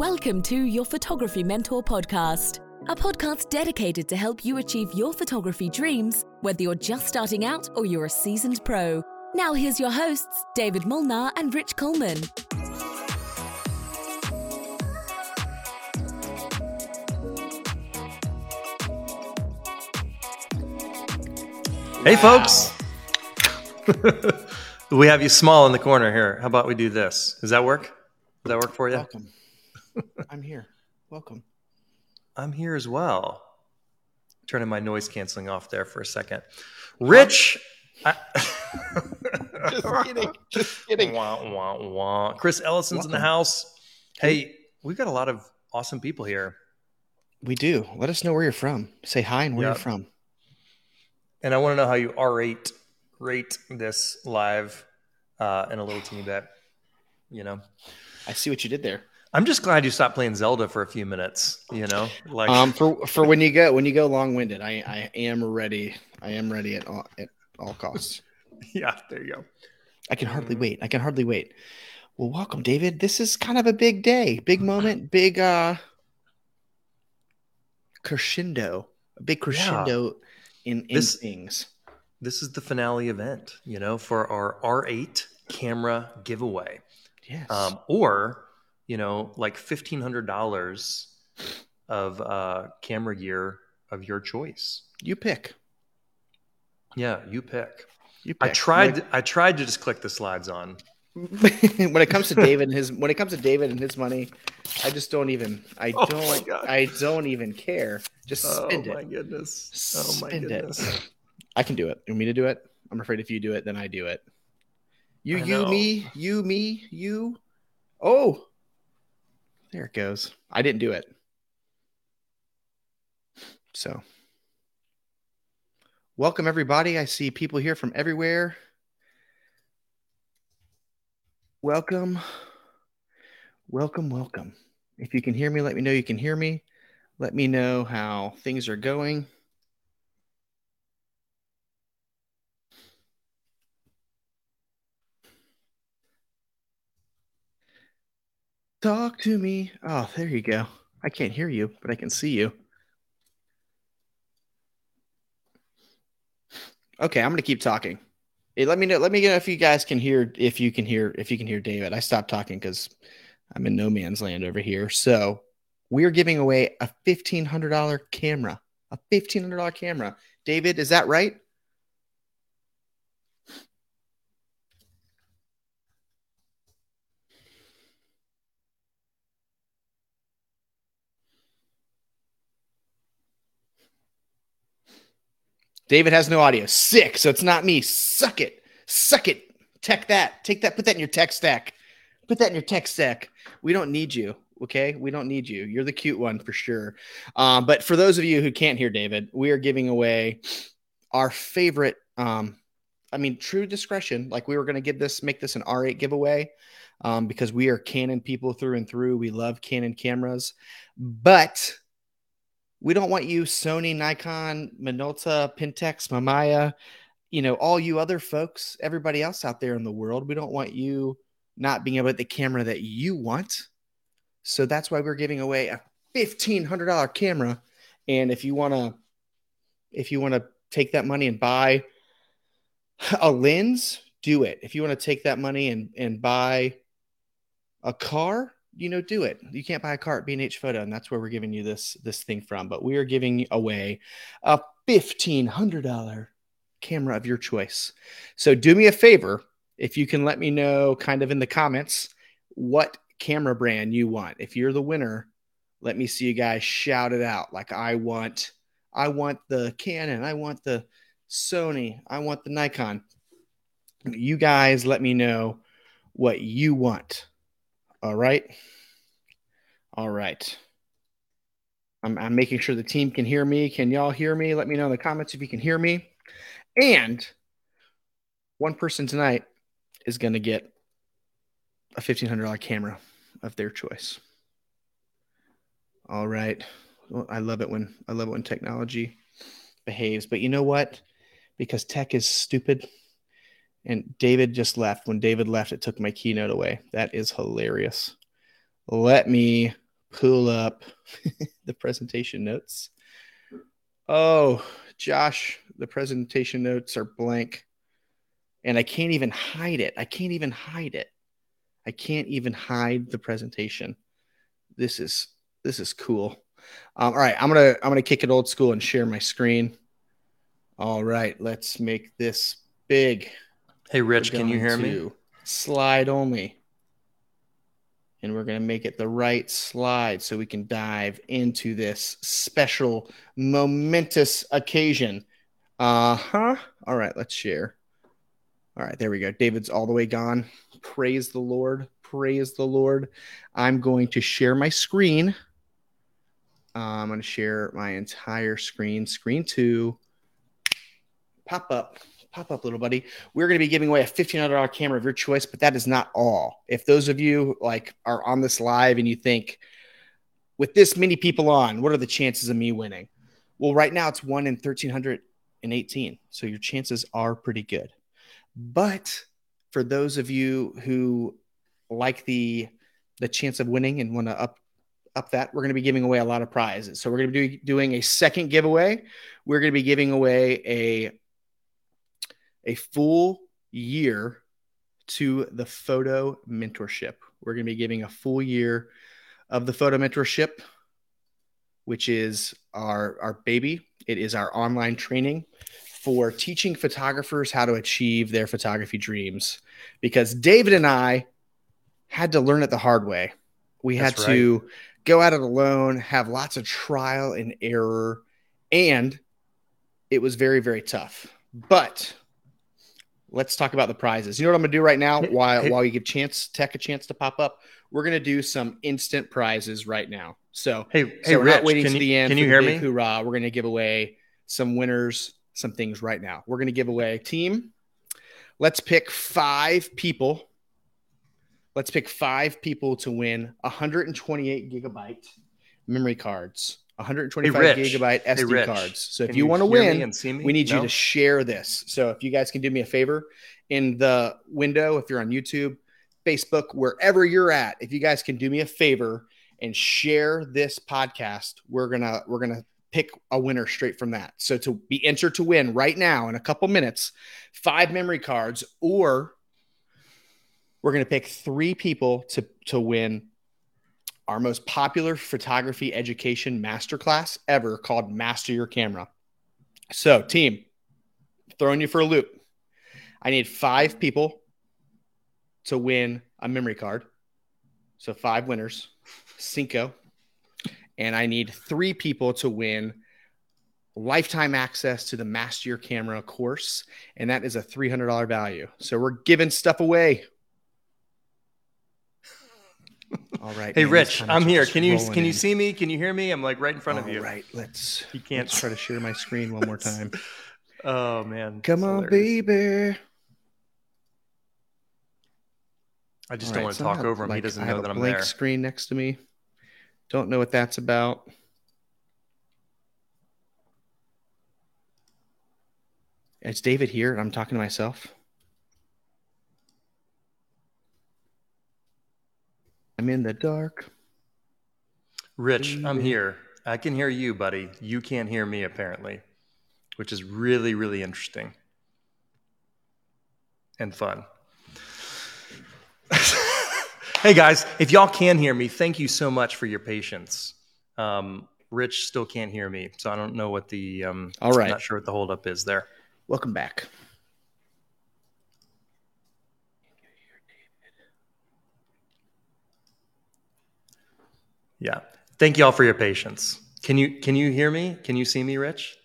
Welcome to your Photography Mentor podcast, a podcast dedicated to help you achieve your photography dreams, whether you're just starting out or you're a seasoned pro. Now, here's your hosts, David Molnar and Rich Coleman. Hey, folks. we have you small in the corner here. How about we do this? Does that work? Does that work for you? Welcome. I'm here. Welcome. I'm here as well. Turning my noise canceling off there for a second. Rich. I- Just kidding. Just kidding. Wah, wah, wah. Chris Ellison's in the house. Hey, we've got a lot of awesome people here. We do. Let us know where you're from. Say hi and where Yep. you're from. And I want to know how you R8 rate this live uh, in a little teeny bit. You know, I see what you did there. I'm just glad you stopped playing Zelda for a few minutes. You know, like Um, for for when you go when you go long winded, I I am ready. I am ready at all at all costs. yeah, there you go. I can hardly wait. I can hardly wait. Well, welcome, David. This is kind of a big day, big moment, big uh crescendo, a big crescendo in in This- things. This is the finale event, you know, for our R8 camera giveaway. Yes. Um, or, you know, like $1,500 of uh, camera gear of your choice. you pick. Yeah, you pick. You I pick. tried. I tried to just click the slides on. when it comes to David and his when it comes to David and his money, I just don't even I Oh don't I don't even care. Just spend it. oh my goodness! Oh my Spend goodness! it. I can do it. You want me to do it? I'm afraid if you do it, then I do it. You, I you, know. me, you, me, you. Oh, there it goes. I didn't do it. So, welcome everybody. I see people here from everywhere. Welcome, welcome, welcome. If you can hear me, let me know you can hear me. Let me know how things are going. Talk to me. Oh, there you go. I can't hear you, but I can see you. Okay, I'm gonna keep talking. Hey, let me know. Let me know if you guys can hear. If you can hear. If you can hear David. I stopped talking because I'm in no man's land over here. So we are giving away a fifteen hundred dollar camera. A fifteen hundred dollar camera. David, is that right? David has no audio. Sick. So it's not me. Suck it. Suck it. Tech that. Take that. Put that in your tech stack. Put that in your tech stack. We don't need you. Okay. We don't need you. You're the cute one for sure. Um, but for those of you who can't hear David, we are giving away our favorite. Um, I mean, true discretion. Like we were going to give this, make this an R8 giveaway um, because we are Canon people through and through. We love Canon cameras, but we don't want you Sony, Nikon, Minolta, Pentax, Mamiya, you know, all you other folks, everybody else out there in the world. We don't want you not being able to get the camera that you want. So that's why we're giving away a $1500 camera. And if you want to if you want to take that money and buy a lens, do it. If you want to take that money and and buy a car, you know, do it. You can't buy a car at B&H Photo, and that's where we're giving you this this thing from. But we are giving away a fifteen hundred dollar camera of your choice. So do me a favor, if you can let me know, kind of in the comments, what camera brand you want. If you're the winner, let me see you guys shout it out. Like I want, I want the Canon, I want the Sony, I want the Nikon. You guys, let me know what you want. All right. All right. I'm, I'm making sure the team can hear me. Can y'all hear me? Let me know in the comments if you can hear me. And one person tonight is going to get a $1,500 camera of their choice. All right. Well, I love it when I love it when technology behaves. But you know what? Because tech is stupid. And David just left. When David left, it took my keynote away. That is hilarious. Let me pull up the presentation notes. Oh, Josh, the presentation notes are blank. And I can't even hide it. I can't even hide it. I can't even hide the presentation. This is this is cool. Um, all right, I'm gonna I'm gonna kick it old school and share my screen. All right, let's make this big. Hey, Rich, can you hear me? Slide only. And we're going to make it the right slide so we can dive into this special, momentous occasion. Uh huh. All right, let's share. All right, there we go. David's all the way gone. Praise the Lord. Praise the Lord. I'm going to share my screen. Uh, I'm going to share my entire screen. Screen two. Pop up pop up, little buddy. We're going to be giving away a $1,500 camera of your choice, but that is not all. If those of you like are on this live and you think, with this many people on, what are the chances of me winning? Well, right now it's one in 1,318. So your chances are pretty good. But for those of you who like the the chance of winning and want to up up that, we're going to be giving away a lot of prizes. So we're going to be doing a second giveaway. We're going to be giving away a a full year to the photo mentorship. We're going to be giving a full year of the photo mentorship, which is our, our baby. It is our online training for teaching photographers how to achieve their photography dreams. Because David and I had to learn it the hard way. We had That's to go at it alone, have lots of trial and error, and it was very, very tough. But let's talk about the prizes. You know what I'm gonna do right now while while you give chance tech a chance to pop up. We're gonna do some instant prizes right now. So hey, so hey, we're Rich, not waiting to you, the end. Can you hear me? Hoorah! We're gonna give away some winners, some things right now. We're gonna give away a team. Let's pick five people. Let's pick five people to win 128 gigabyte memory cards. 125 hey, gigabyte SD hey, cards. So if you, you want to win, we need no? you to share this. So if you guys can do me a favor in the window, if you're on YouTube, Facebook, wherever you're at, if you guys can do me a favor and share this podcast, we're gonna we're gonna pick a winner straight from that. So to be entered to win right now in a couple minutes, five memory cards, or we're gonna pick three people to to win our most popular photography education masterclass ever called Master Your Camera. So, team, throwing you for a loop. I need five people to win a memory card. So, five winners, cinco. And I need three people to win lifetime access to the Master Your Camera course. And that is a $300 value. So, we're giving stuff away. All right. Hey, man, Rich, I'm here. Can you can you see me? Can you hear me? I'm like right in front All of you. All right. Let's. You can't let's try to share my screen one more time. oh man. Come on, baby. I just All don't right, want to talk over him. Like, he doesn't know that I'm blank screen next to me. Don't know what that's about. It's David here. and I'm talking to myself. I'm in the dark. Rich, I'm here. I can hear you, buddy. You can't hear me, apparently, which is really, really interesting and fun. hey, guys, if y'all can hear me, thank you so much for your patience. Um, Rich still can't hear me, so I don't know what the. Um, All right. I'm not sure what the holdup is there. Welcome back. Yeah. Thank you all for your patience. Can you can you hear me? Can you see me, Rich?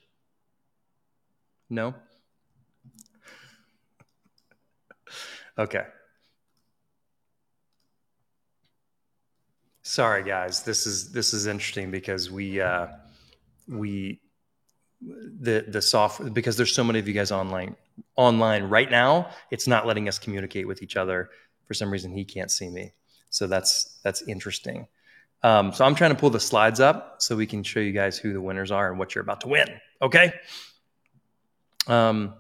No? Okay. Sorry guys. This is this is interesting because we uh we the the soft because there's so many of you guys online online right now, it's not letting us communicate with each other. For some reason he can't see me. So that's that's interesting. Um, so I'm trying to pull the slides up so we can show you guys who the winners are and what you're about to win. Okay. Um,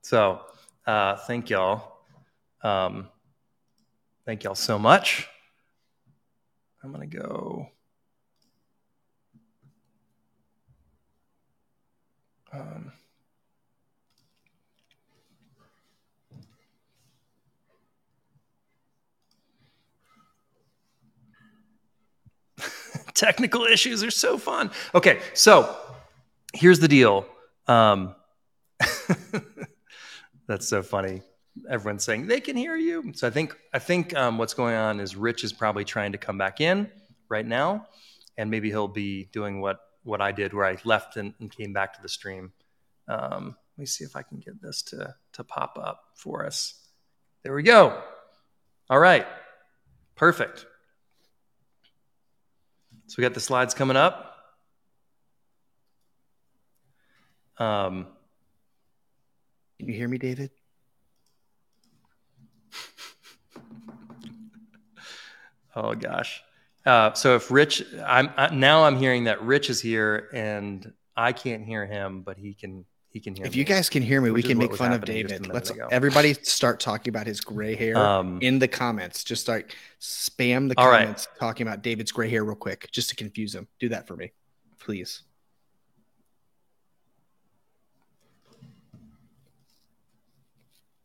so uh, thank y'all. Um, thank y'all so much. I'm gonna go. Um, technical issues are so fun. Okay, so here's the deal. Um, that's so funny. Everyone's saying they can hear you. So I think I think um, what's going on is Rich is probably trying to come back in right now, and maybe he'll be doing what what I did, where I left and, and came back to the stream. Um, let me see if I can get this to to pop up for us. There we go. All right, perfect. So we got the slides coming up. Um, Can you hear me, David? oh gosh. Uh, so if Rich, I'm I, now I'm hearing that Rich is here and I can't hear him, but he can he can hear. If me. you guys can hear me, we Which is can make fun of happening just a David. Let's ago. everybody start talking about his gray hair Um, in the comments. Just start spam the All right. comments talking about David's gray hair real quick, just to confuse him. Do that for me, please.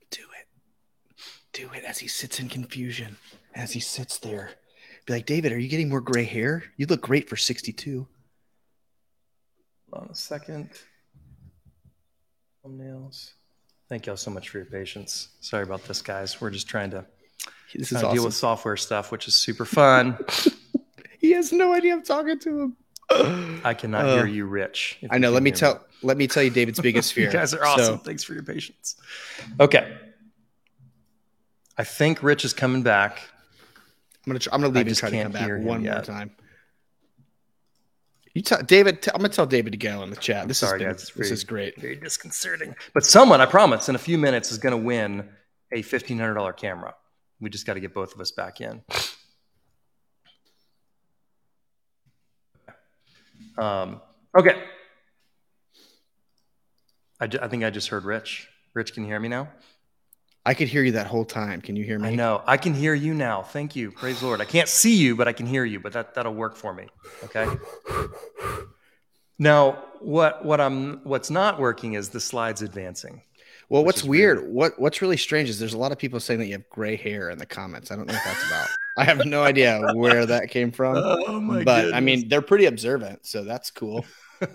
Do it. Do it as he sits in confusion. As he sits there. Be like, David, are you getting more gray hair? You look great for 62. Hold on a second. Thumbnails. Thank y'all so much for your patience. Sorry about this, guys. We're just trying to This trying is to awesome. deal with software stuff, which is super fun. He has no idea I'm talking to him. I cannot Uh, hear you, Rich. I know. Let me hear tell. Let me tell you, David's biggest fear. You guys are awesome. So, Thanks for your patience. Okay. I think Rich is coming back. I'm gonna. Try, I'm gonna leave and just try to come back hear him one more time. You tell David. T- I'm gonna tell David to go in the chat. This Sorry, is guys. It's this very- is great. Very disconcerting. But someone, I promise, in a few minutes is going to win a $1,500 camera. We just got to get both of us back in. Um, okay. I, ju- I think I just heard Rich. Rich, can you hear me now? I could hear you that whole time. Can you hear me? I know. I can hear you now. Thank you. Praise the Lord. I can't see you, but I can hear you. But that that'll work for me. Okay. Now, what what I'm what's not working is the slides advancing. Well, what's is weird, what what's really strange is there's a lot of people saying that you have gray hair in the comments. I don't know what that's about. I have no idea where that came from. Oh but I mean, they're pretty observant, so that's cool.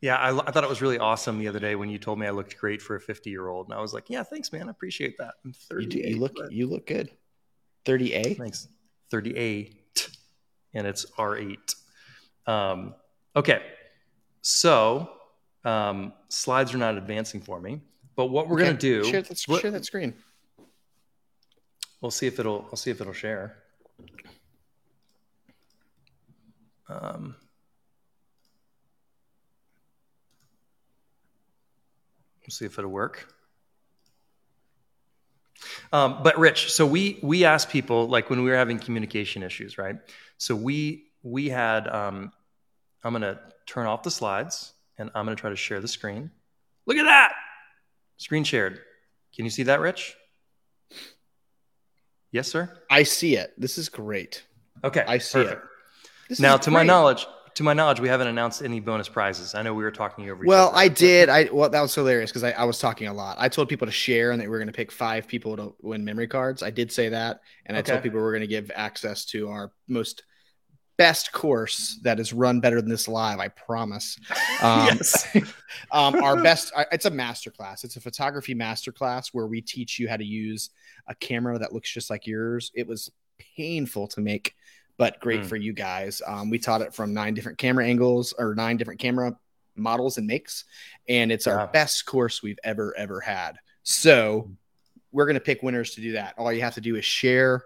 yeah, I, I thought it was really awesome the other day when you told me I looked great for a 50 year old, and I was like, yeah, thanks, man. I appreciate that. I'm You, 38. do, you look but- you look good. 30A. Thanks. 38, and it's R8. Um, okay, so um, slides are not advancing for me, but what we're gonna do, Share that, what- share that screen. we'll see if it'll, I'll see if it'll share. Um, we'll see if it'll work. Um, but Rich, so we we asked people like when we were having communication issues, right? So we we had um, I'm gonna turn off the slides and I'm gonna try to share the screen. Look at that, screen shared. Can you see that, Rich? Yes, sir. I see it. This is great. Okay, I see perfect. it. This Now, to my knowledge, to my knowledge, we haven't announced any bonus prizes. I know we were talking over. Well. I did. I well, that was hilarious because I, I was talking a lot. I told people to share and that we were going to pick five people to win memory cards. I did say that, and I told people we are going to give access to our most best course that is run better than this live. I promise. Um, yes. um, our best. uh, It's a master class. It's a photography master class where we teach you how to use a camera that looks just like yours. It was painful to make, but great Mm. for you guys. Um, we taught it from nine different camera angles or nine different camera models and makes, and it's Yeah. our best course we've ever ever had. So we're gonna pick winners to do that. All you have to do is share.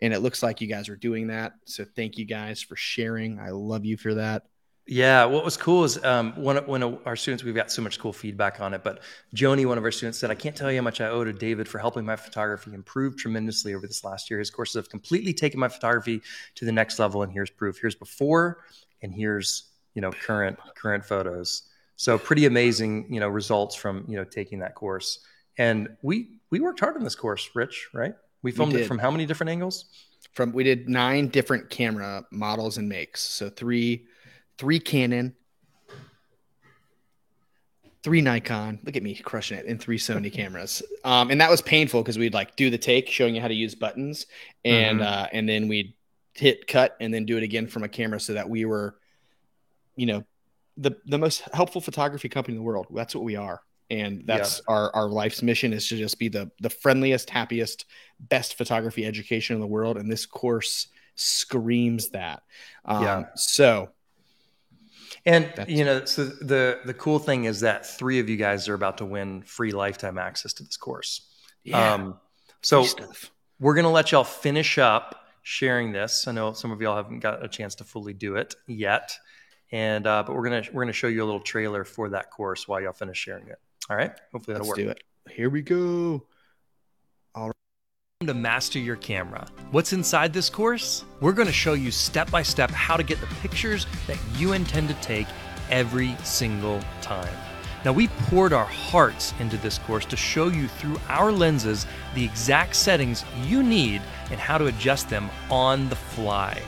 And it looks like you guys are doing that. So thank you guys for sharing. I love you for that. Yeah, what was cool is um, one of, one of our students. We've got so much cool feedback on it, but Joni, one of our students, said, "I can't tell you how much I owe to David for helping my photography improve tremendously over this last year. His courses have completely taken my photography to the next level, and here's proof. Here's before, and here's you know current current photos. So pretty amazing, you know, results from you know taking that course. And we we worked hard on this course, Rich. Right? We filmed it from how many different angles? from we did nine different camera models and makes so three three canon three Nikon. Look at me crushing it in three Sony cameras. Um, and that was painful because we'd like do the take, showing you how to use buttons, and Mhm. uh, and then we'd hit cut and then do it again from a camera so that we were, you know, the the most helpful photography company in the world. That's what we are. And that's our, our life's mission is to just be the the friendliest, happiest, best photography education in the world. And this course screams that. Um, Yeah. So And That's- you know, so the the cool thing is that three of you guys are about to win free lifetime access to this course. yeah, Um, so we're gonna let y'all finish up sharing this. I know some of y'all haven't got a chance to fully do it yet, and uh, but we're gonna we're gonna show you a little trailer for that course while y'all finish sharing it. All right, hopefully that'll Let's work. do it. Here we go. To master your camera. What's inside this course? We're going to show you step by step how to get the pictures that you intend to take every single time. Now, we poured our hearts into this course to show you through our lenses the exact settings you need and how to adjust them on the fly.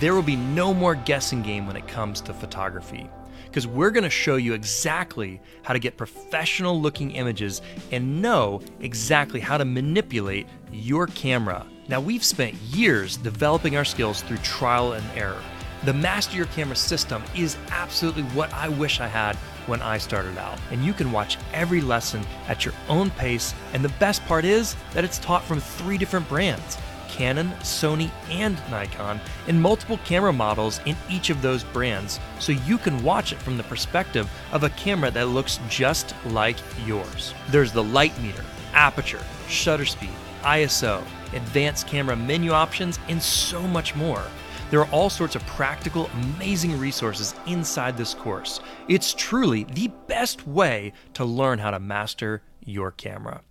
There will be no more guessing game when it comes to photography because we're going to show you exactly how to get professional looking images and know exactly how to manipulate your camera. Now, we've spent years developing our skills through trial and error. The Master Your Camera system is absolutely what I wish I had when I started out. And you can watch every lesson at your own pace. And the best part is that it's taught from three different brands Canon, Sony, and Nikon, and multiple camera models in each of those brands, so you can watch it from the perspective of a camera that looks just like yours. There's the light meter, aperture, shutter speed, ISO, advanced camera menu options, and so much more. There are all sorts of practical, amazing resources inside this course. It's truly the best way to learn how to master your camera.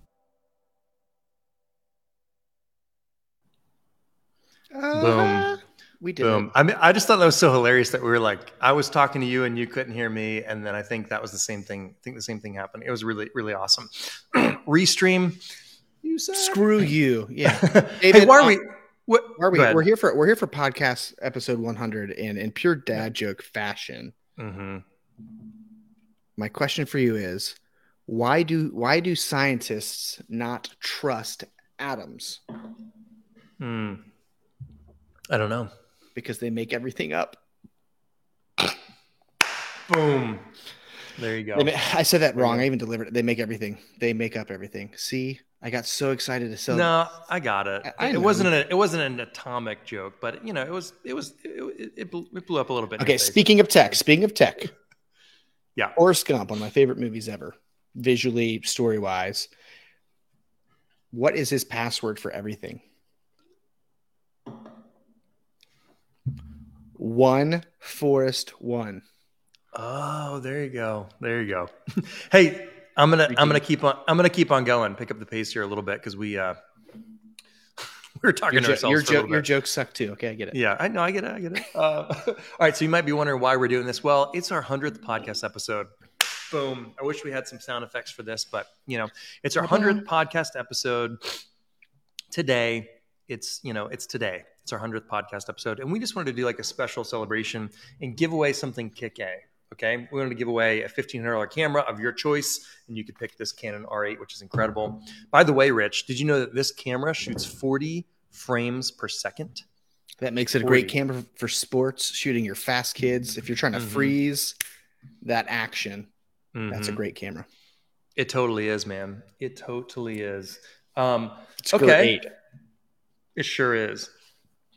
Uh, we did Boom. I mean, I just thought that was so hilarious that we were like, I was talking to you and you couldn't hear me, and then I think that was the same thing. I think the same thing happened. It was really, really awesome. Restream. You it. said. Screw you. Yeah. hey, why are uh, we? What? Why are we? We're here for we're here for podcast episode 100 and in pure dad joke fashion. Mhm. My question for you is why do why do scientists not trust atoms? Hmm. I don't know. Because they make everything up. Boom. There you go. Ma- I said that wrong. I even delivered it. They make everything. They make up everything. See, I got so excited to sell. no, I got it. I- I it know. wasn't an it wasn't an atomic joke, but you know, it was it was it, it, blew, it blew up a little bit. Okay, speaking of tech, speaking of tech, Yeah. Forrest Gump, one of my favorite movies ever, visually, story wise. What is his password for everything? One Forrest One. Oh, there you go. There you go. hey, I'm gonna I'm gonna keep on I'm gonna keep on going. Pick up the pace here a little bit because we uh we were talking Your, to jo- ourselves your, jo- your jokes suck too. Okay, I get it. Yeah, I know, I get it, I get it. Uh, all right, so you might be wondering why we're doing this. Well, it's our hundredth podcast episode. Boom! I wish we had some sound effects for this, but you know, it's our hundredth podcast episode today. It's you know, it's today. It's our hundredth podcast episode, and we just wanted to do like a special celebration and give away something kick a. Okay, we wanted to give away a fifteen hundred dollar camera of your choice, and you could pick this Canon R8, which is incredible. By the way, Rich, did you know that this camera shoots forty frames per second? That makes it a great camera for sports, shooting your fast kids. If you're trying to Mhm. freeze that action, that's a Mhm. great camera. It totally is, man. It totally is. Um, It's Okay. great. it sure is.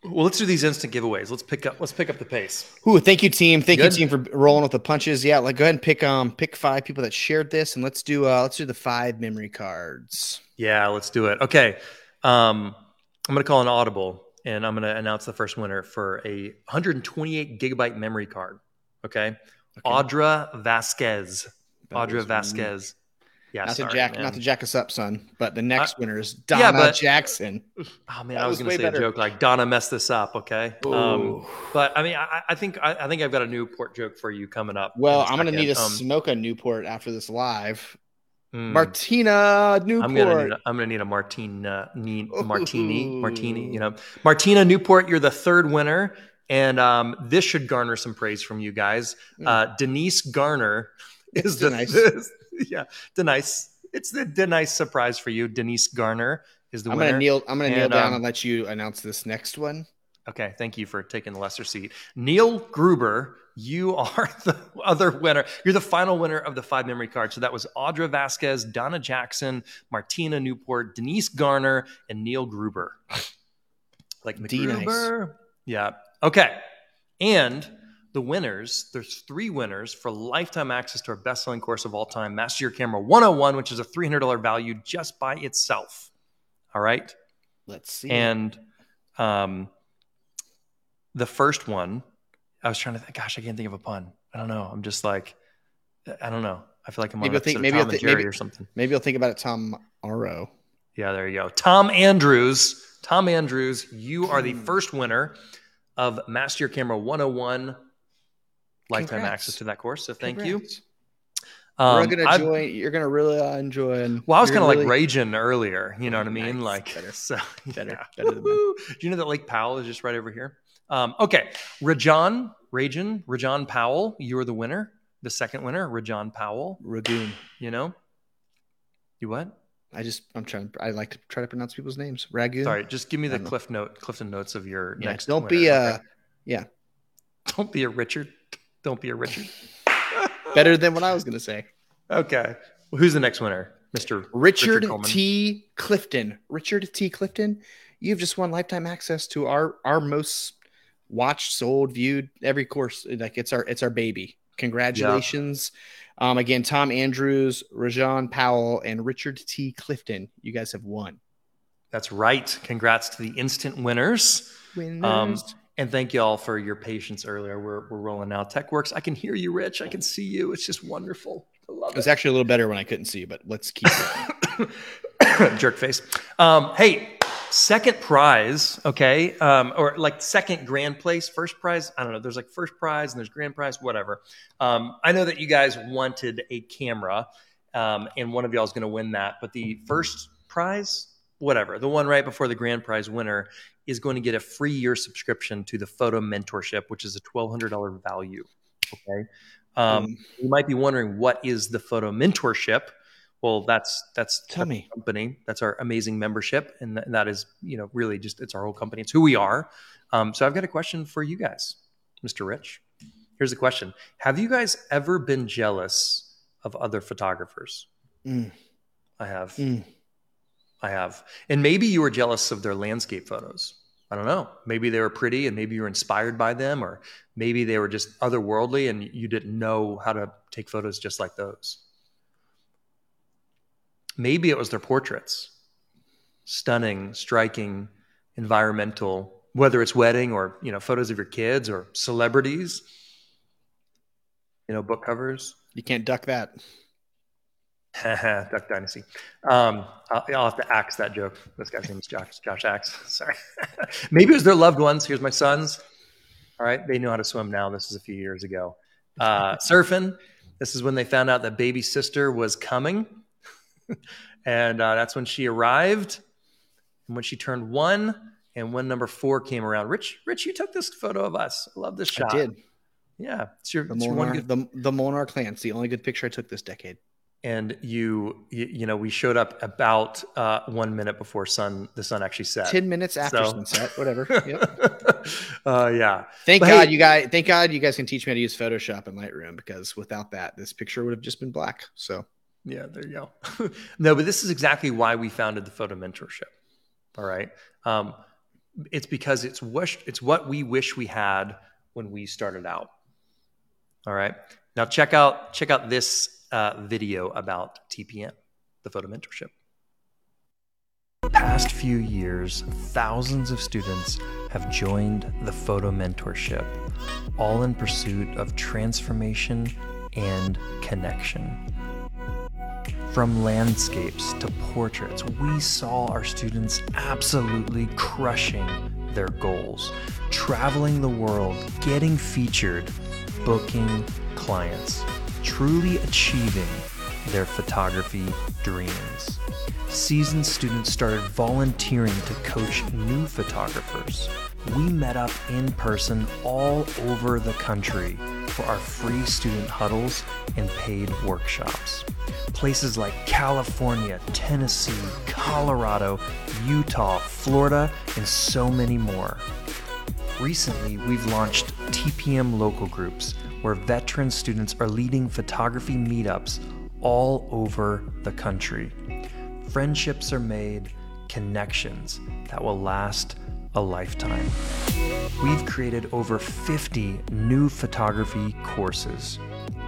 Well, let's do these instant giveaways. Let's pick up. Let's pick up the pace. Ooh, thank you, team. Thank Good. you, team, for rolling with the punches. Yeah, like go ahead and pick um pick five people that shared this, and let's do uh let's do the five memory cards. Yeah, let's do it. Okay. Um, I'm going to call an audible, and I'm going to announce the first winner for a 128 gigabyte memory card. Okay. Audra Vasquez. That Audra was Vasquez. Yeah, Not sorry, to jack, man. not to jack us up, son. But the next winner is yeah, Donna but- Jackson. Oh man, That I was, was going to say better. a joke like Donna messed this up. Okay. Um, but I mean, I, I think I, I think I've got a Newport joke for you coming up. well, in a I'm gonna need a Um, smoke a Newport after this live. mm. Martina Newport. I'm gonna need a, I'm gonna need a Martina need, martini martini. Ooh. You know, Martina Newport, you're the third winner, and um, this should garner some praise from you guys. Mm. Uh, Denise Garner is the the, nice. the- yeah, Denise. It's the Denise surprise for you. Denise Garner is the I'm winner. gonna kneel. I'm gonna kneel down um, and let you announce this next one. Okay, thank you for taking the lesser seat. Neil Gruber, you are the other winner. You're the final winner of the five memory cards. So that was Audra Vasquez, Donna Jackson, Martina Newport, Denise Garner, and Neil Gruber. Like D nice. MacGruber. Yeah. Okay. And the winners, there's three winners for lifetime access to our best-selling course of all time, Master Your Camera 101, which is a $300 value just by itself. All right. Let's see. And um, the first one, I was trying to think, gosh, I can't think of a pun. I don't know. I'm just like, I don't know. I feel like I'm on Maybe I'll think- maybe Tom think- and Jerry maybe- or something. maybe I'll think about it tomorrow. Yeah, there you go. Tom Andrews. Tom Andrews, you are the Hmm. first winner of Master Your Camera 101 lifetime Congrats. access to that course. So thank Congrats. you. Um, We're gonna join. You're gonna really uh, enjoy. and Well, I was kind of gonna like really- raging earlier. You know what I mean? Nice. Like, Better. so Better. yeah. Better than Do you know that Lake Powell is just right over here? Um, okay, Rajan, Rajan, Rajan Powell, you are the winner, the second winner, Rajan Powell. Ragoon. You know, you what? I just I'm trying. I like to try to pronounce people's names. Ragoon. Sorry, just give me the know. Cliff Note, Clifton Notes of your Yeah, next. don't winner, be a okay? yeah don't be a Richard. Don't be a Richard. better than what I was gonna say. Okay, well, who's the next winner, Mister Richard, Coleman? T. Clifton. Richard T. Clifton, you've just won lifetime access to our our most watched, sold, viewed every course. Like it's our it's our baby. Congratulations. Um, again, Tom Andrews, Rajan Powell, and Richard T. Clifton. You guys have won. That's right. Congrats to the instant winners. Winners. Um, and thank you all for your patience earlier. We're, we're rolling now. TechWorks, I can hear you, Rich. I can see you. It's just wonderful. I love it was actually a little better when I couldn't see you, but let's keep it. it. Jerk face. Um, hey, second prize, okay? Um, or like second grand place, first prize. I don't know. There's like first prize and there's grand prize, whatever. Um, I know that you guys wanted a camera, um, and one of y'all is going to win that. But the first prize, whatever, the one right before the grand prize winner is going to get a free year subscription to the photo mentorship, which is a $1,200 value. Okay. Um, Um, you might be wondering what is the photo mentorship? Well, that's that's Tell me. company. That's our amazing membership, and, th- and that is you know really just it's our whole company. It's who we are. Um, so I've got a question for you guys, Mr. Rich. Here's the question: Have you guys ever been jealous of other photographers? Mm, I have. mm. I have. And maybe you were jealous of their landscape photos. I don't know. Maybe they were pretty and maybe you were inspired by them, or maybe they were just otherworldly and you didn't know how to take photos just like those. Maybe it was their portraits. Stunning, striking, environmental, whether it's wedding or, you know, photos of your kids or celebrities, you know, book covers. You can't duck that. Duck Dynasty. Um, I'll, I'll have to axe that joke. This guy's name is Josh, Josh Axe. Sorry. Maybe it was their loved ones. Here's my sons. All right. They know how to swim now. This is a few years ago. Uh, surfing. This is when they found out that baby sister was coming. and uh, that's when she arrived. And when she turned one and when number four came around. Rich, Rich, you took this photo of us. I love this shot. I did. Yeah. It's your, The it's your one good the, the. It's the only good picture I took this decade. And you, you you know we showed up about uh, one minute before sun the sun actually set 10 minutes after So- sunset, whatever. Yep. uh, yeah Thank But God hey- you guys thank God you guys can teach me how to use Photoshop and Lightroom because without that, this picture would have just been black. So yeah there you go no but this is exactly why we founded the photo mentorship all right um, it's because it's wish it's what we wish we had when we started out all right now check out check out this uh, video about tpm the photo mentorship past few years, thousands of students have joined the Photo Mentorship, all in pursuit of transformation and connection. From landscapes to portraits, we saw our students absolutely crushing their goals, traveling the world, getting featured, booking clients, truly achieving their photography dreams. Seasoned students started volunteering to coach new photographers. We met up in person all over the country for our free student huddles and paid workshops. Places like California, Tennessee, Colorado, Utah, Florida, and so many more. Recently, we've launched TPM local groups where veteran students are leading photography meetups all over the country. Friendships are made, connections that will last a lifetime. We've created over 50 new photography courses,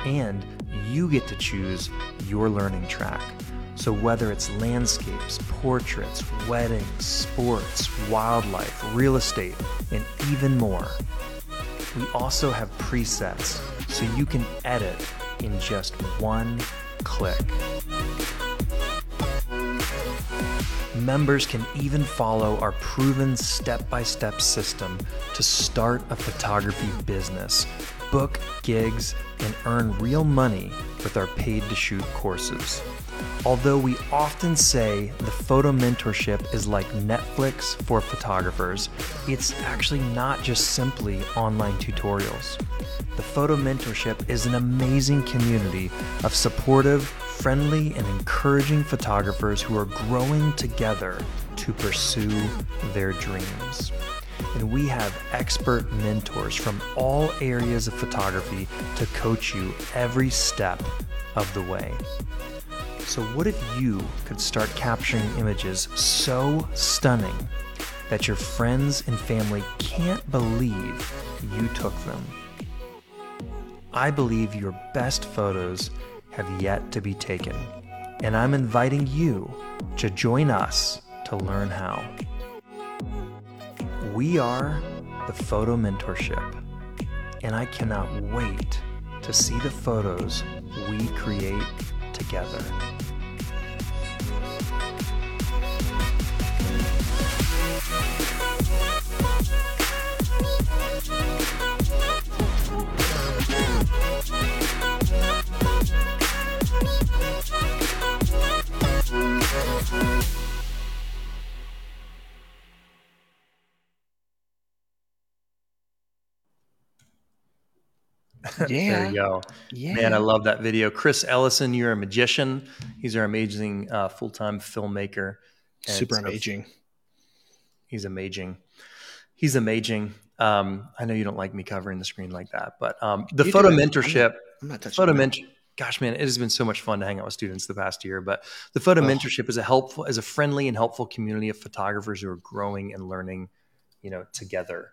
and you get to choose your learning track. So, whether it's landscapes, portraits, weddings, sports, wildlife, real estate, and even more, we also have presets so you can edit in just one click. Members can even follow our proven step by step system to start a photography business, book gigs, and earn real money with our paid to shoot courses. Although we often say the photo mentorship is like Netflix for photographers, it's actually not just simply online tutorials. The photo mentorship is an amazing community of supportive, friendly, and encouraging photographers who are growing together to pursue their dreams. And we have expert mentors from all areas of photography to coach you every step of the way. So, what if you could start capturing images so stunning that your friends and family can't believe you took them? I believe your best photos have yet to be taken, and I'm inviting you to join us to learn how. We are the Photo Mentorship, and I cannot wait to see the photos we create together. Yeah. there you go. Yeah. Man, I love that video. Chris Ellison, you're a magician. He's our amazing uh, full time filmmaker. And Super amazing. He's amazing. He's amazing. Um, I know you don't like me covering the screen like that, but um, the You photo do it. I'm mentorship, I'm not touching photo that. Gosh, man, it has been so much fun to hang out with students the past year. But the photo Oh. mentorship is a helpful, is a friendly and helpful community of photographers who are growing and learning, you know, together.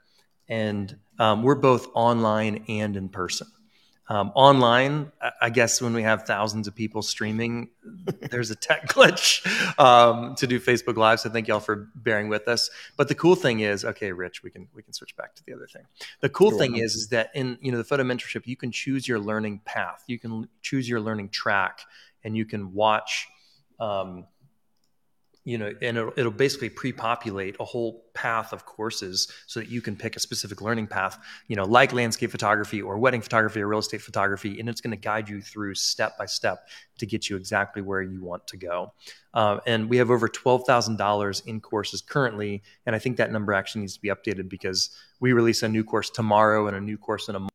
And um, we're both online and in person. Um, online, I- guess when we have thousands of people streaming, there's a tech glitch um, to do Facebook Live. So thank y'all for bearing with us. But the cool thing is, okay, Rich, we can we can switch back to the other thing. The cool You're thing welcome. is, is that in you know the photo mentorship, you can choose your learning path, you can choose your learning track, and you can watch. Um, you know, and it'll, it'll basically pre-populate a whole path of courses so that you can pick a specific learning path, you know, like landscape photography or wedding photography or real estate photography, and it's going to guide you through step by step to get you exactly where you want to go. Um, and we have over twelve thousand dollars in courses currently, and I think that number actually needs to be updated because we release a new course tomorrow and a new course in a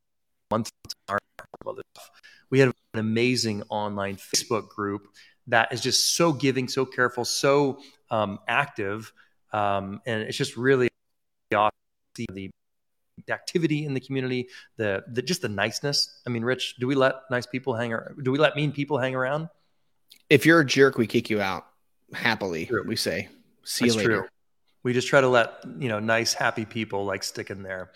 month. We have an amazing online Facebook group that is just so giving, so careful, so um, active, um, and it's just really awesome the the activity in the community, the, the just the niceness. I mean, Rich, do we let nice people hang around? Do we let mean people hang around? If you're a jerk, we kick you out happily. True. We say, see you later. true. We just try to let you know nice, happy people like stick in there.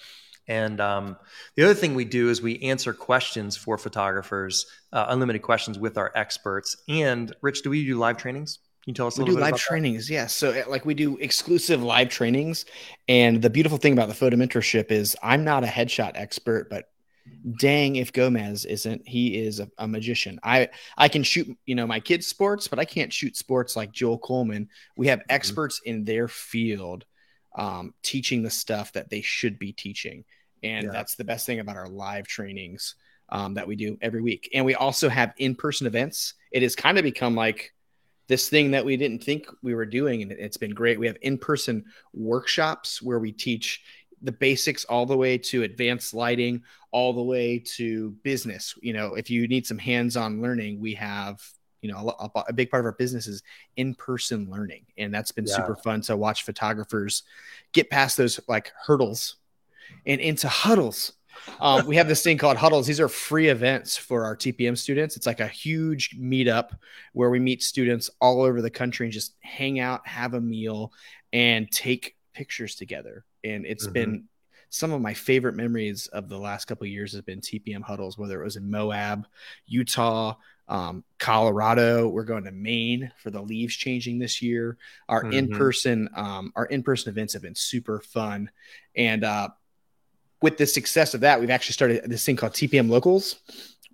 And um, the other thing we do is we answer questions for photographers, uh, unlimited questions with our experts. And Rich, do we do live trainings? Can you tell us a We little do live that? trainings, yes. So, uh, like, we do exclusive live trainings. And the beautiful thing about the photo mentorship is I'm not a headshot expert, but dang if Gomez isn't, he is a, a magician. I I can shoot, you know, my kids' sports, but I can't shoot sports like Joel Coleman. We have experts in their field um, teaching the stuff that they should be teaching, and Yeah. that's the best thing about our live trainings um, that we do every week. And we also have in-person events. It has kind of become like this thing that we didn't think we were doing and it's been great we have in-person workshops where we teach the basics all the way to advanced lighting, all the way to business. You know, if you need some hands-on learning, we have you know a, a big part of our business is in-person learning, and that's been Yeah. super fun to watch photographers get past those like hurdles and into huddles. Um, we have this thing called huddles. These are free events for our TPM students. It's like a huge meetup where we meet students all over the country and just hang out, have a meal, and take pictures together. And it's Mhm. been some of my favorite memories of the last couple of years has been TPM huddles, whether it was in Moab, Utah, um, Colorado. We're going to Maine for the leaves changing this year. Our Mhm. in-person, um, our in-person events have been super fun, and uh, with the success of that, we've actually started this thing called TPM Locals.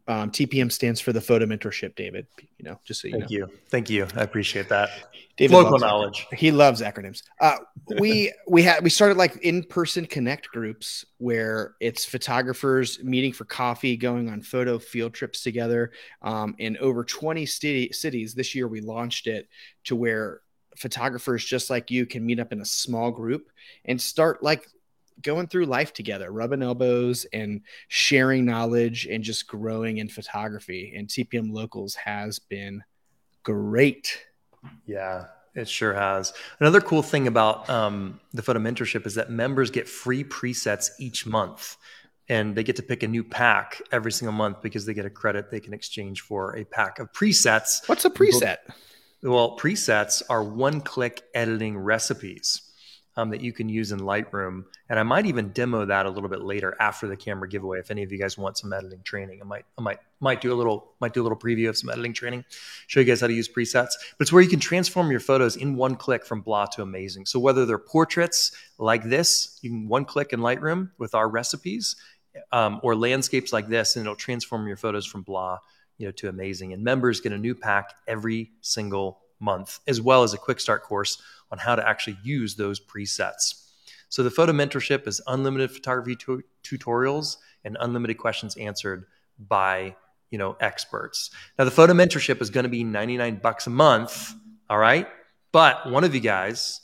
Um, TPM stands for the Photo Mentorship, David. You know, just so you Thank know. you. Thank you. I appreciate that. David Local knowledge. he loves acronyms. Uh, we we had we started like in person connect groups where it's photographers meeting for coffee, going on photo field trips together. Um, in over twenty city, cities this year, we launched it to where photographers just like you can meet up in a small group and start like going through life together, rubbing elbows and sharing knowledge and just growing in photography. And TPM Locals has been great. Yeah, it sure has. Another cool thing about um, the photo mentorship is that members get free presets each month. And they get to pick a new pack every single month because they get a credit they can exchange for a pack of presets. What's a preset? Well, presets are one click editing recipes um, that you can use in Lightroom. And I might even demo that a little bit later after the camera giveaway. If any of you guys want some editing training, I might, I might, might do a little, might do a little preview of some editing training, show you guys how to use presets. But it's where you can transform your photos in one click from blah to amazing. So whether they're portraits like this, you can one click in Lightroom with our recipes, um, or landscapes like this, and it'll transform your photos from blah you know to amazing and members get a new pack every single month as well as a quick start course on how to actually use those presets. So the photo mentorship is unlimited photography tu- tutorials and unlimited questions answered by you know experts. Now the photo mentorship is going to be 99 bucks a month all right? But one of you guys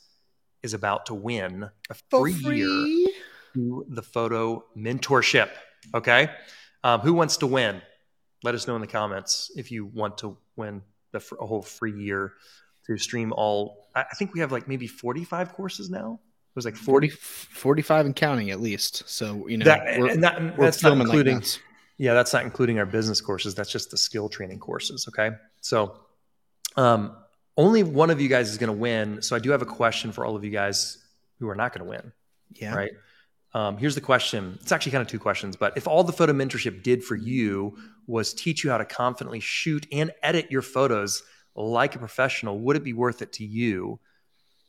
is about to win a For free, year to the photo mentorship okay? Um, who wants to win? Let us know in the comments if you want to win the fr- a whole free year to stream all i I think we have like maybe 45 courses now it was like 40, 40 45 and counting at least. So, you know, that, we're, and that, we're that's not including like nuts. yeah that's not including our business courses that's just the skill training courses okay so um, only one of you guys is going to win so i do have a question for all of you guys who are not going to win Yeah. right? Um, here's the question. It's actually kind of two questions, but if all the photo mentorship did for you was teach you how to confidently shoot and edit your photos like a professional, would it be worth it to you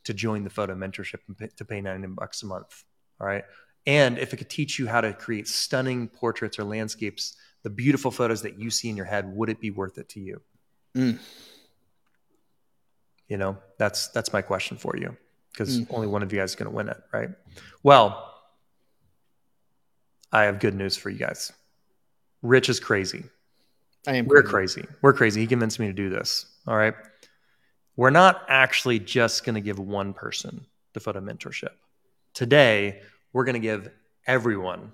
to join the photo mentorship and pay, to pay 99 bucks a month? All right. And if it could teach you how to create stunning portraits or landscapes, the beautiful photos that you see in your head, would it be worth it to you? Mm. You know, that's that's my question for you because Mm. only one of you guys is going to win it, right? Well, I have good news for you guys. Rich is crazy. I am We're crazy. crazy. We're crazy. He convinced me to do this. All right. We're not actually just going to give one person the photo mentorship. Today, we're going to give everyone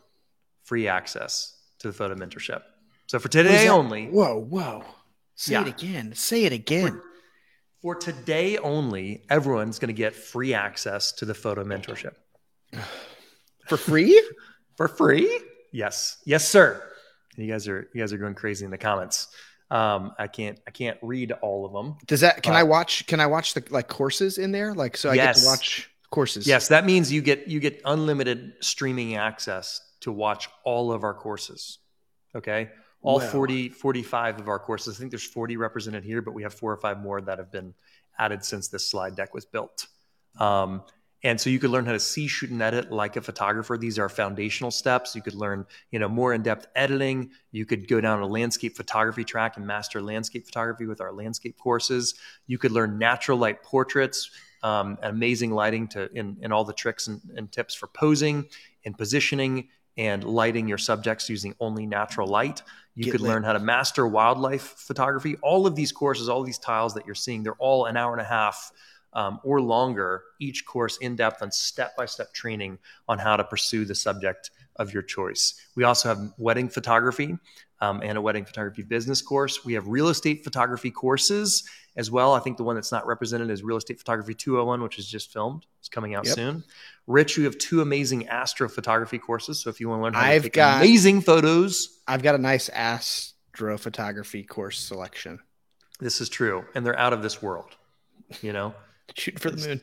free access to the photo mentorship. So for today only, Whoa, whoa. Say Yeah. it again. Say it again. for today only, everyone's going to get free access to the photo mentorship. For free? For free? Yes. Yes sir. You guys are you guys are going crazy in the comments. Um i can't i can't read all of them Does that can I watch can I watch the like courses in there? Like so I get to watch courses. yes that means you get you get unlimited streaming access to watch all of our courses okay? All Wow. 40 45 of our courses. I think there's 40 represented here but we have four or five more that have been added since this slide deck was built. Um, and so you could learn how to see shoot and edit like a photographer. These are foundational steps. You could learn you know more in-depth editing. You could go down a landscape photography track and master landscape photography with our landscape courses. You could learn natural light portraits um, amazing lighting to in, in all the tricks and, and tips for posing and positioning and lighting your subjects using only natural light. You Get could lit. learn how to master wildlife photography. All of these courses all these tiles that you're seeing they're all an hour and a half um, or longer each course in depth and step by step training on how to pursue the subject of your choice. We also have wedding photography um, and a wedding photography business course. We have real estate photography courses as well. I think the one that's not represented is Real Estate Photography 201, which is just filmed. It's coming out Yep. soon. Rich, you have two amazing astrophotography courses. So if you want to learn how I've to take got- amazing photos, I've got a nice astrophotography course selection. this is true. And they're out of this world, you know? Shooting for the moon.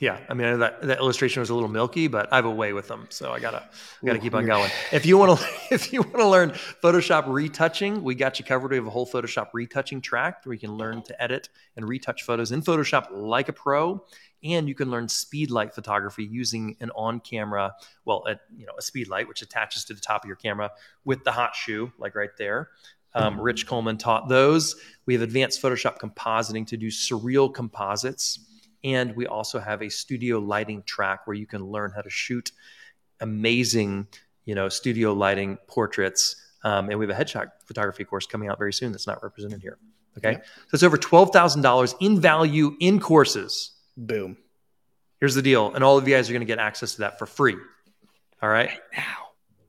Yeah, I mean I know that that illustration was a little milky, but I have a way with them, so I gotta I gotta Ooh, keep on going. If you want to, if you want to learn Photoshop retouching, we got you covered. We have a whole Photoshop retouching track where you can learn to edit and retouch photos in Photoshop like a pro, and you can learn speed light photography using an on-camera, well, a, you know, a speed light which attaches to the top of your camera with the hot shoe, like right there. Um, Rich Coleman taught those. We have advanced Photoshop compositing to do surreal composites. And we also have a studio lighting track where you can learn how to shoot amazing, you know, studio lighting portraits. Um, and we have a headshot photography course coming out very soon that's not represented here. Okay. Yeah. So it's over $12,000 in value in courses. Boom. Here's the deal. And all of you guys are going to get access to that for free. All right. Now.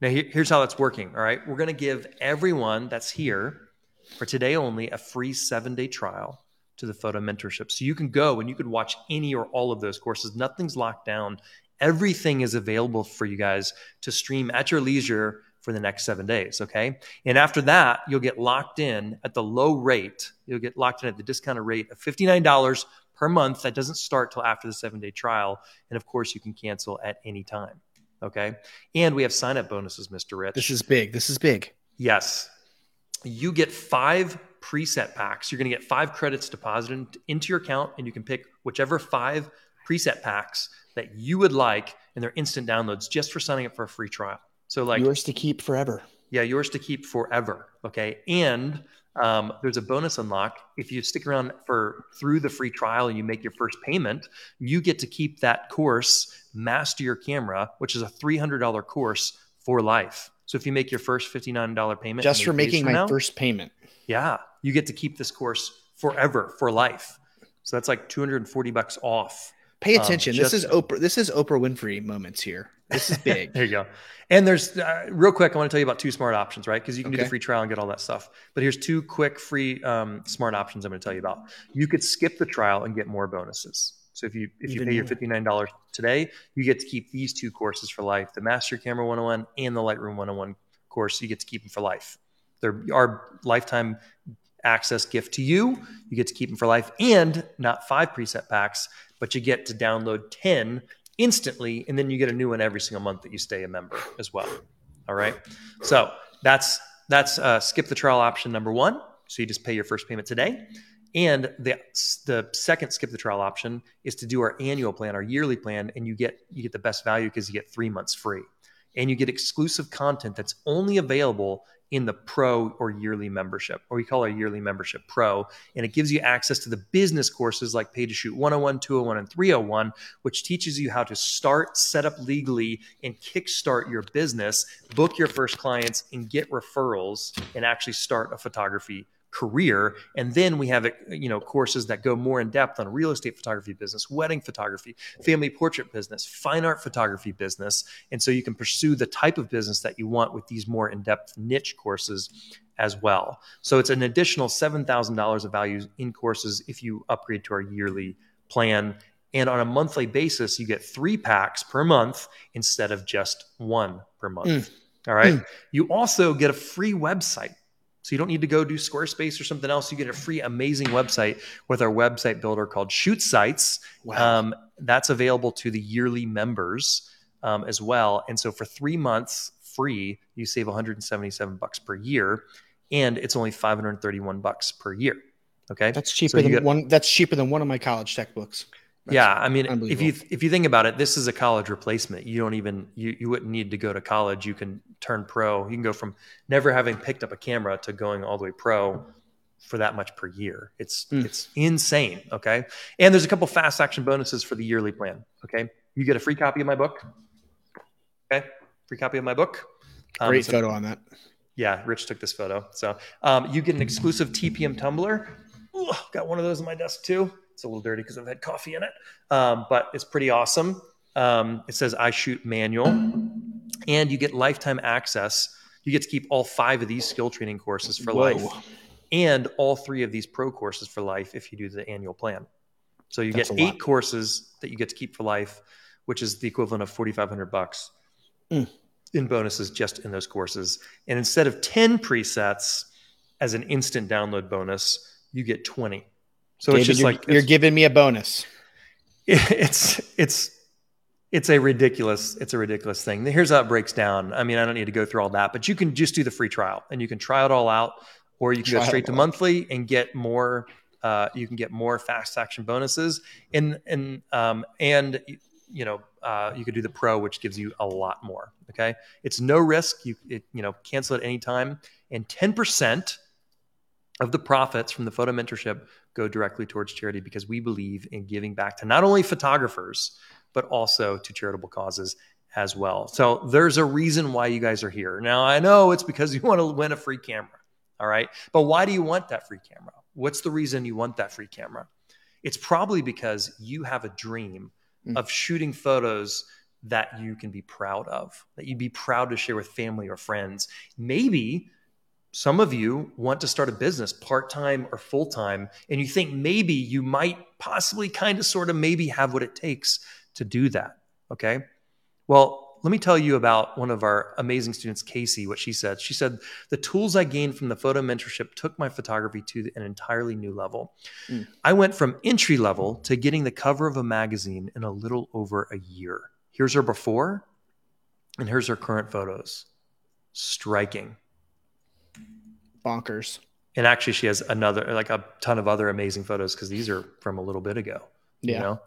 Now, here- here's how that's working. All right. We're going to give everyone that's here for today only a free seven day trial to the photo mentorship. So you can go and you could watch any or all of those courses. Nothing's locked down. Everything is available for you guys to stream at your leisure for the next seven days. Okay. And after that, you'll get locked in at the low rate. You'll get locked in at the discounted rate of $59 per month. That doesn't start till after the seven day trial. And of course, you can cancel at any time. Okay. And we have sign up bonuses, Mr. Rich. This is big. This is big. Yes. You get five preset packs. You're going to get five credits deposited into your account, and you can pick whichever five preset packs that you would like, and they're instant downloads just for signing up for a free trial. So, like, Yours to keep forever. yeah, yours to keep forever. Okay. And um, there's a bonus unlock. If you stick around for through the free trial and you make your first payment, you get to keep that course, Master Your Camera, which is a $300 course for life. So if you make your first $59 payment, Just for making my now, first payment. Yeah, you get to keep this course forever for life. So that's like 240 bucks off. Pay Um, attention. this is Oprah. This is Oprah Winfrey moments here. This is big. There you go. And there's uh, real quick. I want to tell you about two smart options, right? Because you can do the free trial and get all that stuff. But here's two quick free um, smart options I'm going to tell you about. You could skip the trial and get more bonuses. So if you if you Even pay your fifty nine dollars today, you get to keep these two courses for life: the Master Camera 101 and the Lightroom 101 course. You get to keep them for life. They're our lifetime access gift to you. You get to keep them for life, and not five preset packs, but you get to download ten instantly, and then you get a new one every single month that you stay a member as well. All right. So that's that's uh, skip the trial option number one. So you just pay your first payment today. And the the second skip the trial option is to do our annual plan, our yearly plan, and you get you get the best value because you get three months free, and you get exclusive content that's only available in the pro or yearly membership, or we call our yearly membership pro, and it gives you access to the business courses like Pay to Shoot 101, 201, and 301, which teaches you how to start, set up legally, and kickstart your business, book your first clients, and get referrals, and actually start a photography career and then we have you know courses that go more in depth on real estate photography business wedding photography family portrait business fine art photography business and so you can pursue the type of business that you want with these more in-depth niche courses as well so it's an additional $7000 of value in courses if you upgrade to our yearly plan and on a monthly basis you get three packs per month instead of just one per month Mm. all right Mm. you also get a free website so you don't need to go do Squarespace or something else. You get a free, amazing website with our website builder called Shoot Sites. Wow. Um, that's available to the yearly members um, as well. And so for three months free, you save 177 bucks per year, and it's only 531 bucks per year. Okay, that's cheaper so than get- one. That's cheaper than one of my college textbooks. That's yeah, I mean, if you if you think about it, this is a college replacement. You don't even you you wouldn't need to go to college. You can turn pro. You can go from never having picked up a camera to going all the way pro for that much per year. It's Mm. it's insane. Okay, and there's a couple fast action bonuses for the yearly plan. Okay, you get a free copy of my book. Okay, free copy of my book. Um, Great so- photo on that. yeah, Rich took this photo. So um, you get an exclusive TPM tumbler. Ooh, got one of those on my desk too. It's a little dirty because I've had coffee in it, um, but it's pretty awesome. Um, it says I shoot manual, and you get lifetime access. You get to keep all five of these skill training courses for Whoa. life, and all three of these pro courses for life if you do the annual plan. So you That's get lot. eight courses that you get to keep for life, which is the equivalent of forty five hundred bucks Mm. in bonuses just in those courses. And instead of ten presets as an instant download bonus, you get twenty. So David, it's just you're, like you're giving me a bonus. it's it's it's a ridiculous it's a ridiculous thing. Here's how it breaks down. I mean i don't need to go through all that but you can just do the free trial and you can try it all out or you can Try go straight to monthly and get more uh, you can get more fast action bonuses. And and um, and you know uh, you could do the pro which gives you a lot more okay? It's no risk. You it, you know cancel at any time. And 10% of the profits from the photo mentorship go directly towards charity because we believe in giving back to not only photographers but also to charitable causes as well. So there's a reason why you guys are here. Now I know it's because you want to win a free camera, all right? But why do you want that free camera? What's the reason you want that free camera? It's probably because you have a dream Mm. of shooting photos that you can be proud of, that you'd be proud to share with family or friends. Maybe some of you want to start a business part time or full time, and you think maybe you might possibly kind of sort of maybe have what it takes to do that. Okay. Well, let me tell you about one of our amazing students, Casey, what she said. She said, The tools I gained from the photo mentorship took my photography to an entirely new level. Mm. I went from entry level to getting the cover of a magazine in a little over a year. Here's her before, and here's her current photos. Striking. Bonkers. And actually, she has another, like a ton of other amazing photos because these are from a little bit ago. Yeah. You know?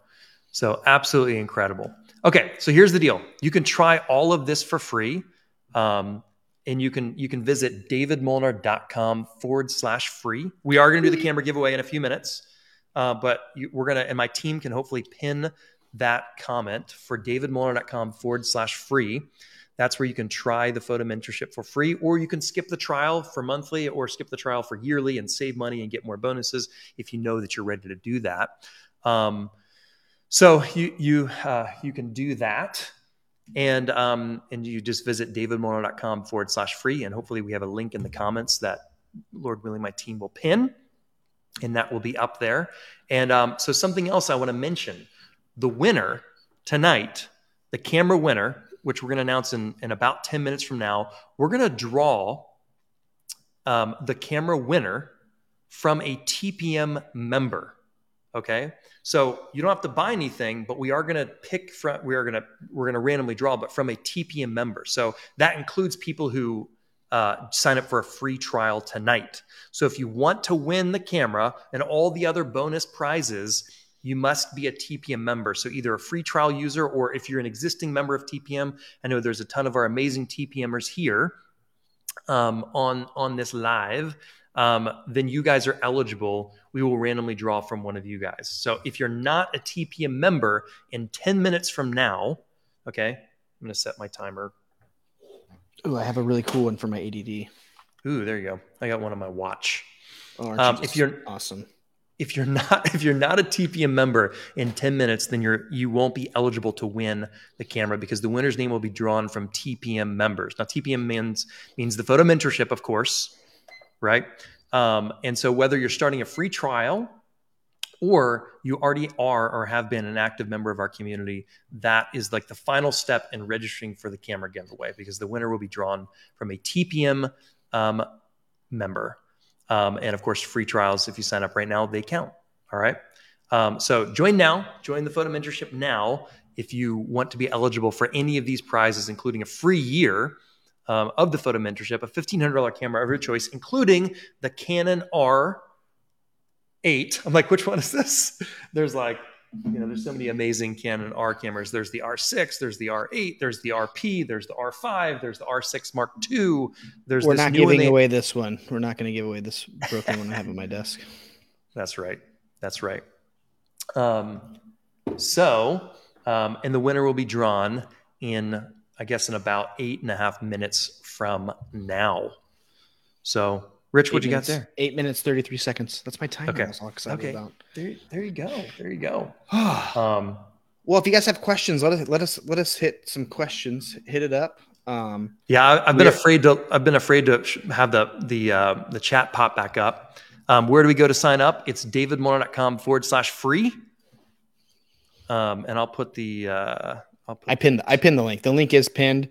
So absolutely incredible. Okay, so here's the deal. You can try all of this for free. Um, and you can you can visit davidmolnar.com forward slash free. We are going to do the camera giveaway in a few minutes. Uh, but you, we're gonna and my team can hopefully pin that comment for davidmolnar.com forward slash free. That's where you can try the photo mentorship for free, or you can skip the trial for monthly or skip the trial for yearly and save money and get more bonuses if you know that you're ready to do that. Um, so you you uh, you can do that, and um, and you just visit davidmolnar.com forward slash free, and hopefully we have a link in the comments that Lord willing my team will pin, and that will be up there. And um, so something else I want to mention: the winner tonight, the camera winner, which we're going to announce in in about ten minutes from now, we're going to draw um, the camera winner from a TPM member. Okay. So you don't have to buy anything, but we are going to pick from, we are going to, we're going to randomly draw, but from a TPM member. So that includes people who uh, sign up for a free trial tonight. So if you want to win the camera and all the other bonus prizes, you must be a TPM member. So either a free trial user or if you're an existing member of TPM, I know there's a ton of our amazing TPMers here um, on on this live. Um, then you guys are eligible. We will randomly draw from one of you guys. So if you're not a TPM member, in 10 minutes from now, okay, I'm going to set my timer. Ooh, I have a really cool one for my ADD. Ooh, there you go. I got one on my watch. Oh, Um, you if you're- awesome. If you're not if you're not a TPM member in 10 minutes, then you're you won't be eligible to win the camera because the winner's name will be drawn from TPM members. Now TPM means means the photo mentorship, of course, right? Um, and so whether you're starting a free trial or you already are or have been an active member of our community, that is like the final step in registering for the camera giveaway because the winner will be drawn from a TPM um, member. Um, and of course, free trials, if you sign up right now, they count. All right. Um, so join now, join the photo mentorship now if you want to be eligible for any of these prizes, including a free year um, of the photo mentorship, a $1,500 camera of your choice, including the Canon R8. I'm like, which one is this? There's like, you know, there's so many amazing Canon R cameras. There's the R6, there's the R8, there's the RP, there's the R5, there's the R6 Mark II. There's We're not giving they- away this one. We're not going to give away this broken one I have on my desk. That's right. That's right. Um, so, um, and the winner will be drawn in, I guess, in about eight and a half minutes from now. So Rich, Eight what you got there? Eight minutes, 33 seconds. That's my time. Okay. I was all excited Okay. about. There, there you go. There you go. well, Um, if you guys have questions, let us let us let us hit some questions. Hit it up. Um, yeah, I, I've been afraid to. I've been afraid to have the the uh, the chat pop back up. Um, where do we go to sign up? It's davidmolnar.com forward slash free. Um, and I'll put the. Uh, I'll put I pinned I pinned the link. The link is pinned.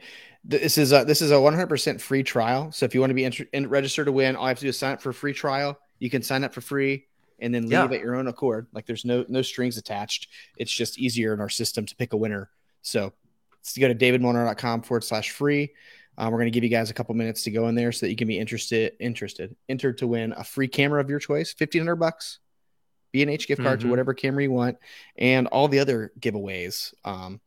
This is a this is a 100% free trial. So if you want to be inter- in, registered to win, all you have to do is sign up for a free trial. You can sign up for free and then leave Yeah. at your own accord. Like there's no no strings attached. It's just easier in our system to pick a winner. So let's go to davidmolnar.com forward slash free. Um, we're going to give you guys a couple minutes to go in there so that you can be interested interested entered to win a free camera of your choice, fifteen hundred bucks, B and H gift card to Mhm. whatever camera you want, and all the other giveaways. Um,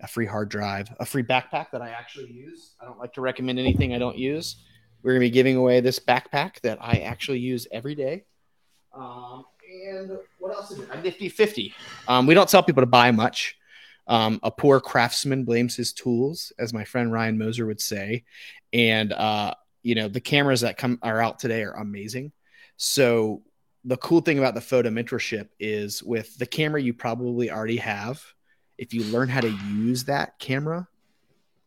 a free hard drive, a free backpack that I actually use. I don't like to recommend anything I don't use. We're going to be giving away this backpack that I actually use every day. Um, and what else is it? A nifty 50. Um, we don't tell people to buy much. Um, a poor craftsman blames his tools, as my friend Ryan Moser would say. And, uh, you know, the cameras that come are out today are amazing. So the cool thing about the photo mentorship is with the camera you probably already have, if you learn how to use that camera,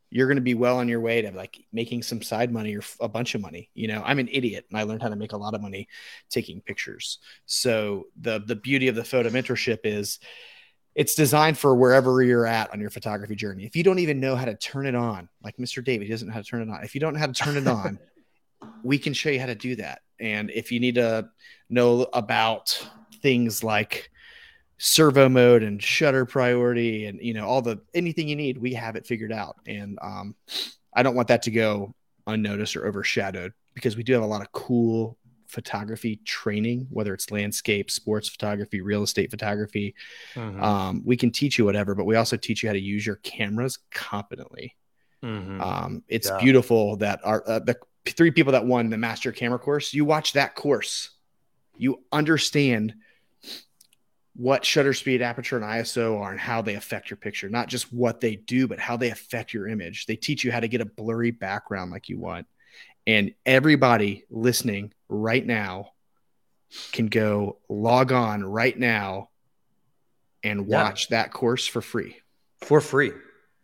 you're going to be well on your way to like making some side money or a bunch of money. You know, I'm an idiot and I learned how to make a lot of money taking pictures. So the the beauty of the photo mentorship is it's designed for wherever you're at on your photography journey. If you don't even know how to turn it on, like Mr. David, doesn't know how to turn it on. If you don't know how to turn it on, we can show you how to do that. And if you need to know about things like servo mode and shutter priority and you know all the anything you need we have it figured out and um, i don't want that to go unnoticed or overshadowed because we do have a lot of cool photography training whether it's landscape sports photography real estate photography Mhm. um, we can teach you whatever but we also teach you how to use your cameras competently Mhm. um, it's Yeah. beautiful that our uh, the three people that won the master camera course. You watch that course, you understand what shutter speed, aperture, and ISO are, and how they affect your picture. Not just what they do, but how they affect your image. They teach you how to get a blurry background like you want. And everybody listening right now can go log on right now and Yeah. watch that course for free. for free.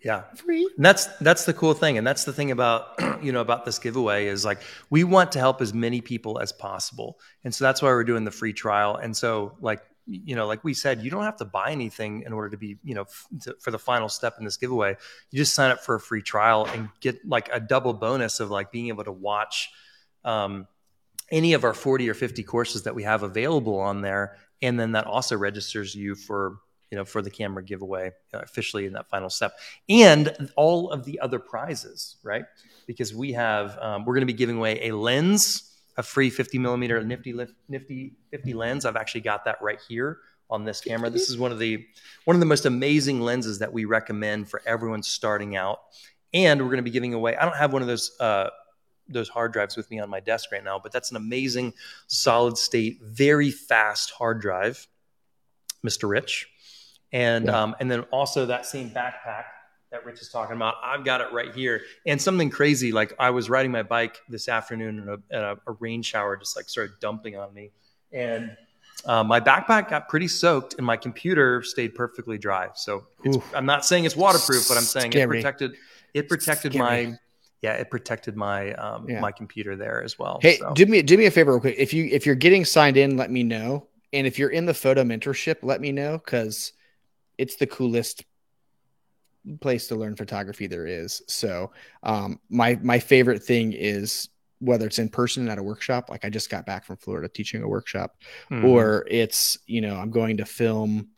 Yeah. Free. And that's that's the cool thing, and that's the thing about you know about this giveaway is like we want to help as many people as possible, and so that's why we're doing the free trial. And so like you know like we said, you don't have to buy anything in order to be you know f- to, for the final step in this giveaway. You just sign up for a free trial and get like a double bonus of like being able to watch um, any of our forty or fifty courses that we have available on there, and then that also registers you for you know, for the camera giveaway uh, officially in that final step, and all of the other prizes, right? Because we have, um, we're going to be giving away a lens, a free 50 millimeter nifty nifty 50 lens. I've actually got that right here on this camera. This is one of the one of the most amazing lenses that we recommend for everyone starting out. And we're going to be giving away. I don't have one of those. Uh, those hard drives with me on my desk right now, but that's an amazing solid state, very fast hard drive, Mr. Rich. And Yeah. um, and then also that same backpack that Rich is talking about, I've got it right here. And something crazy, like I was riding my bike this afternoon and a, and a, a rain shower just like started dumping on me, and uh, my backpack got pretty soaked, and my computer stayed perfectly dry. So it's, I'm not saying it's waterproof, but I'm saying it protected. It protected Scary. my yeah, it protected my um, Yeah. my computer there as well. Hey, so. do me do me a favor real quick. If you if you're getting signed in, let me know. And if you're in the photo mentorship, let me know because it's the coolest place to learn photography there is. So um my my favorite thing is whether it's in person at a workshop, like I just got back from Florida teaching a workshop, Mhm. or it's you know i'm going to film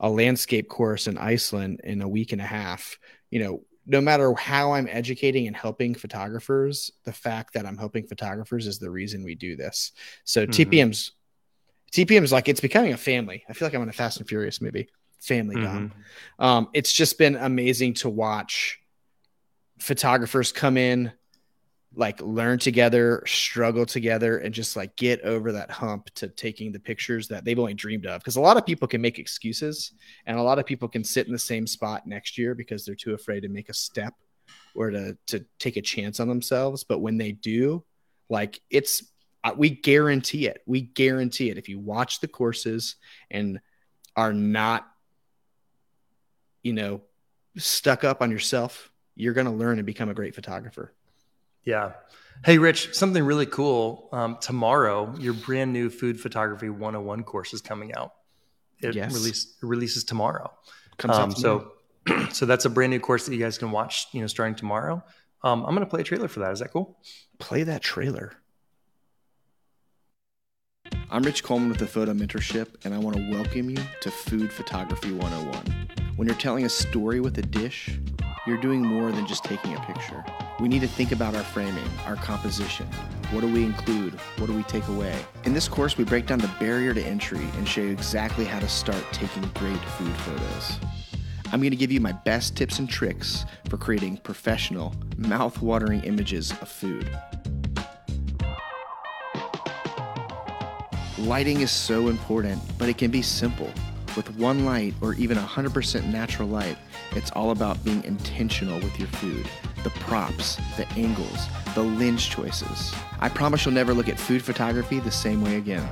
a landscape course in iceland in a week and a half you know no matter how i'm educating and helping photographers the fact that i'm helping photographers is the reason we do this so Mhm. tpm's tpm's like it's becoming a family i feel like i'm in a fast and furious movie family Dom. Mhm. um, it's just been amazing to watch photographers come in like learn together struggle together and just like get over that hump to taking the pictures that they've only dreamed of because a lot of people can make excuses and a lot of people can sit in the same spot next year because they're too afraid to make a step or to to take a chance on themselves but when they do like it's Uh, we guarantee it. We guarantee it. If you watch the courses and are not, you know, stuck up on yourself, you're going to learn and become a great photographer. Yeah. Hey, Rich, something really cool. Um, tomorrow, your brand new food photography 101 course is coming out. It, Yes. release, it releases tomorrow. Comes Um, out tomorrow. so, so that's a brand new course that you guys can watch. You know, starting tomorrow. Um, I'm going to play a trailer for that. Is that cool? play that trailer. I'm Rich Coleman with the Photo Mentorship, and I want to welcome you to Food Photography 101. When you're telling a story with a dish, you're doing more than just taking a picture. We need to think about our framing, our composition. What do we include? What do we take away? In this course, we break down the barrier to entry and show you exactly how to start taking great food photos. I'm going to give you my best tips and tricks for creating professional, mouth-watering images of food. Lighting is so important, but it can be simple. With one light or even 100% natural light, it's all about being intentional with your food. The props, the angles, the lens choices. I promise you'll never look at food photography the same way again.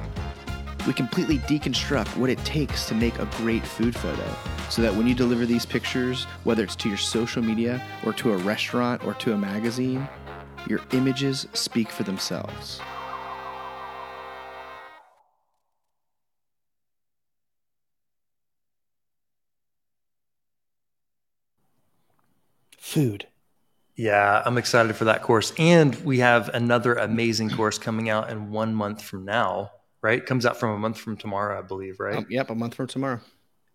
We completely deconstruct what it takes to make a great food photo so that when you deliver these pictures, whether it's to your social media or to a restaurant or to a magazine, your images speak for themselves. Food. Yeah, I'm excited for that course. And we have another amazing course coming out in one month from now, right? Comes out from a month from tomorrow, I believe, right? Um, yep, a month from tomorrow.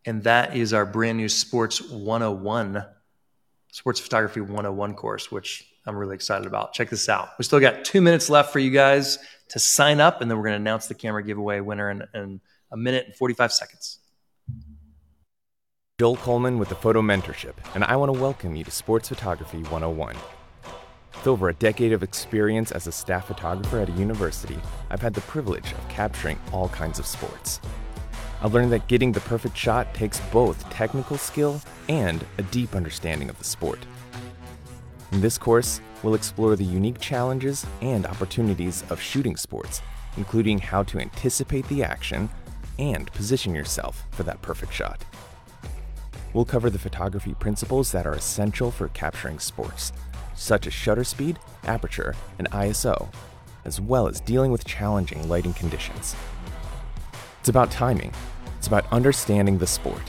and that is our brand new Sports 101, Sports Photography 101 course, which I'm really excited about. Check this out. We still got two minutes left for you guys to sign up, and then we're going to announce the camera giveaway winner in, in a minute and 45 seconds. Joel Coleman with the Photo Mentorship, and I want to welcome you to Sports Photography 101. With over a decade of experience as a staff photographer at a university, I've had the privilege of capturing all kinds of sports. I've learned that getting the perfect shot takes both technical skill and a deep understanding of the sport. In this course, we'll explore the unique challenges and opportunities of shooting sports, including how to anticipate the action and position yourself for that perfect shot. We'll cover the photography principles that are essential for capturing sports, such as shutter speed, aperture, and ISO, as well as dealing with challenging lighting conditions. It's about timing, it's about understanding the sport,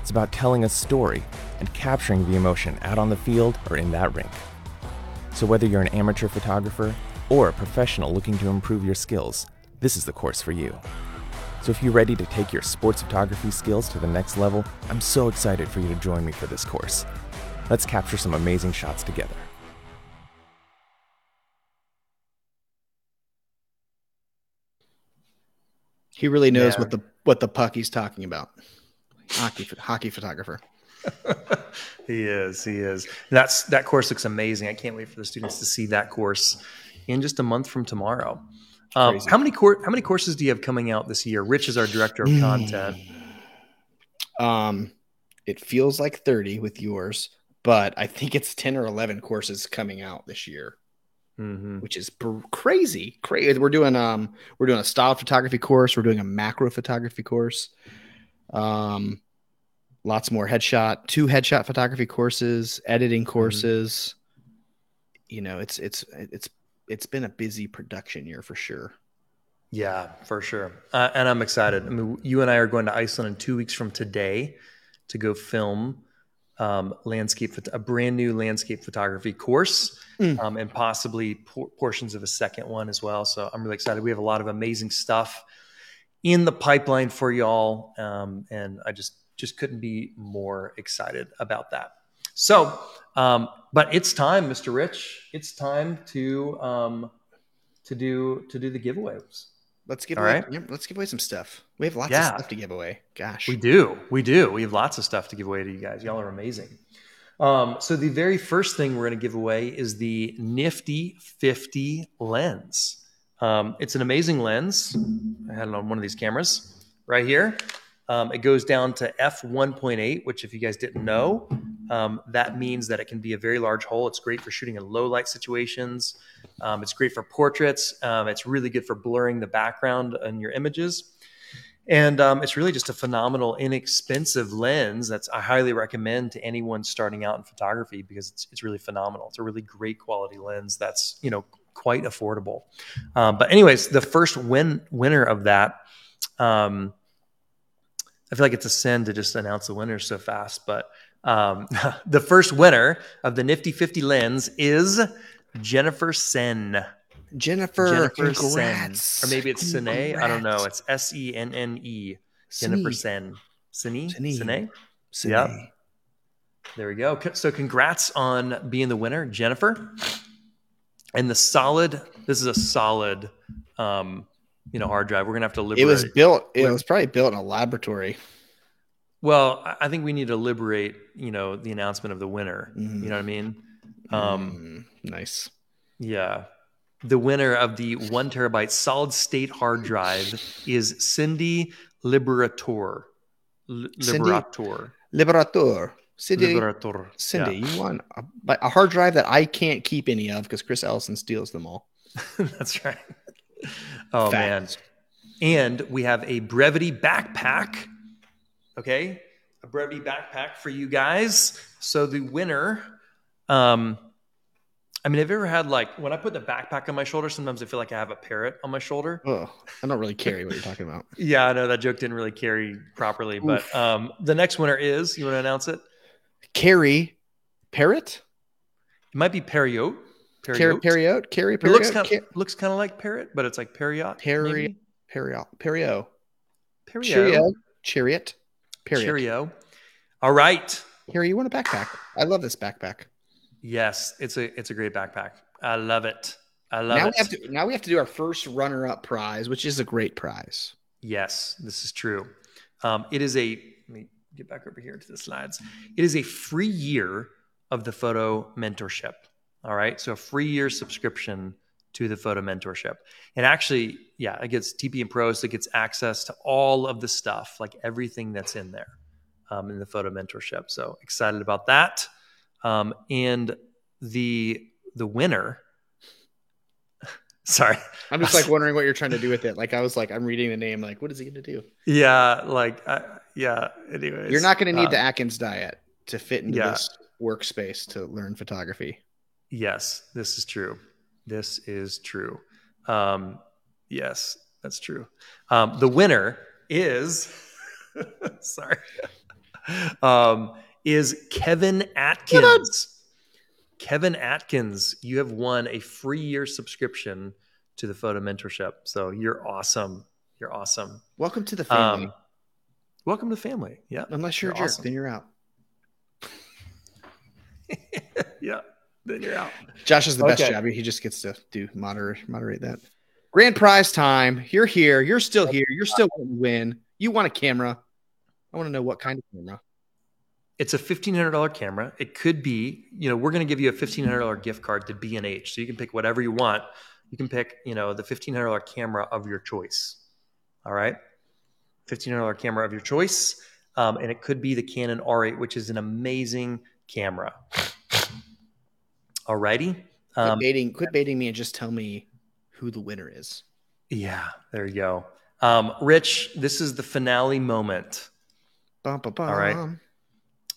it's about telling a story and capturing the emotion out on the field or in that rink. So, whether you're an amateur photographer or a professional looking to improve your skills, this is the course for you. So if you're ready to take your sports photography skills to the next level, I'm so excited for you to join me for this course. Let's capture some amazing shots together. He really knows Yeah. what the what the puck he's talking about. Hockey hockey photographer. he is. He is. That's that course looks amazing. I can't wait for the students to see that course in just a month from tomorrow. Um, how many cour- How many courses do you have coming out this year? Rich is our director of content. Um, it feels like 30 with yours, but I think it's 10 or 11 courses coming out this year, hmm which is br- crazy. Crazy. We're doing um we're doing a style photography course, we're doing a macro photography course. Um lots more headshot, two headshot photography courses, editing courses. You know, it's it's it's it's been a busy production year for sure. Yeah, for sure. Uh, and I'm excited. I mean, you and I are going to Iceland in two weeks from today to go film um, landscape, a brand new landscape photography course, Mm. um, and possibly por- portions of a second one as well. So I'm really excited. We have a lot of amazing stuff in the pipeline for y'all, um, and I just just couldn't be more excited about that. So, um, but it's time, Mr. Rich. It's time to um, to do to do the giveaways. Let's give All away right. let's give away some stuff. We have lots Yeah. of stuff to give away. Gosh. We do. We do. We have lots of stuff to give away to you guys. Y'all are amazing. Um, so the very first thing we're going to give away is the Nifty 50 lens. Um, it's an amazing lens. I had it on one of these cameras right here. Um, it goes down to f1.8, which, if you guys didn't know, Um, that means that it can be a very large hole. It's great for shooting in low light situations. Um, it's great for portraits. Um, it's really good for blurring the background in your images. And um, it's really just a phenomenal, inexpensive lens that's I highly recommend to anyone starting out in photography because it's, it's really phenomenal. It's a really great quality lens that's you know quite affordable. Um, but anyways, the first win winner of that, um, I feel like it's a sin to just announce the winner so fast, but um, the first winner of the Nifty 50 lens is Jennifer Sen. Jennifer, Jennifer congrats. Sen. Or maybe it's Sene. I don't know. It's S E N N E. Jennifer Sen. Sene? Sene. Sene? Sene. Yep. There we go. So congrats on being the winner, Jennifer. And the solid, this is a solid um, you know, hard drive. We're gonna have to liberate It was built. It was probably built in a laboratory. Well, I- think we need to liberate, you know, the announcement of the winner. Mhm. You know what I mean? Um, Mm, nice. Yeah. The winner of the one terabyte solid state hard drive is Cindy Liberator. Li- Cindy? Liberator. Liberator. Cindy, Liberator. Cindy, Yeah. you won a, a hard drive that I can't keep any of because Chris Ellison steals them all. That's right. Oh Facts. man. And we have a Brevite backpack. Okay. A Brevite backpack for you guys. So the winner, um, I mean, have you ever had like when I put the backpack on my shoulder, sometimes I feel like I have a parrot on my shoulder. Oh, I don't really carry what you're talking about. Yeah, I know that joke didn't really carry properly, but Oof. um, the next winner is you want to announce it? Carry parrot? It might be Perriot. Carry Perriot. Periot? Carry It looks kind of looks kind of like parrot, but it's like Perriot. Perry- maybe? Periot. Perio. Perriot. Cheerio. Chariot. Period. Cheerio. All right. Here, you want a backpack? I love this backpack. Yes, it's a it's a great backpack. I love it. I love Now it. we have to now we have to do our first runner-up prize, which is a great prize. Yes, this is true. Um, it is a, let me get back over here to the slides. It is a free year of the photo mentorship. All right. So a free year subscription to the photo mentorship. And actually, yeah, it gets TP and pros, it gets access to all of the stuff, like everything that's in there um, in the photo mentorship. So excited about that. Um, and the the winner, sorry, I'm just like wondering what you're trying to do with it. Like I was like, I'm reading the name, like, what is he gonna do? yeah, like I, yeah. Anyways, You're not gonna need um, the Atkins diet to fit into yeah. this workspace to learn photography. Yes, this is true. This is true. Um, yes, that's true. Um, the winner is sorry, um, is Kevin Atkins. Kevin Atkins, you have won a free year subscription to the photo mentorship. So you're awesome. You're awesome. Welcome to the family. Um, welcome to the family. Yeah. Unless you're, you're a jerk, awesome. then you're out. yeah. Then you're out. Josh is the best Okay. job. He just gets to do moderate moderate that. Grand prize time. You're here. You're still here. You're still going to win. You want a camera. I want to know what kind of camera. It's a fifteen hundred dollar camera. It could be, you know, we're going to give you a fifteen hundred dollar gift card to B and H, so you can pick whatever you want. You can pick, you know, the fifteen hundred dollar camera of your choice. All right, fifteen hundred dollar camera of your choice, um, and it could be the Canon R8, which is an amazing camera. All righty. Quit Um, baiting quit baiting me and just tell me who the winner is. yeah, there you go. Um, Rich, this is the finale moment. Bum, bum, bum. All right.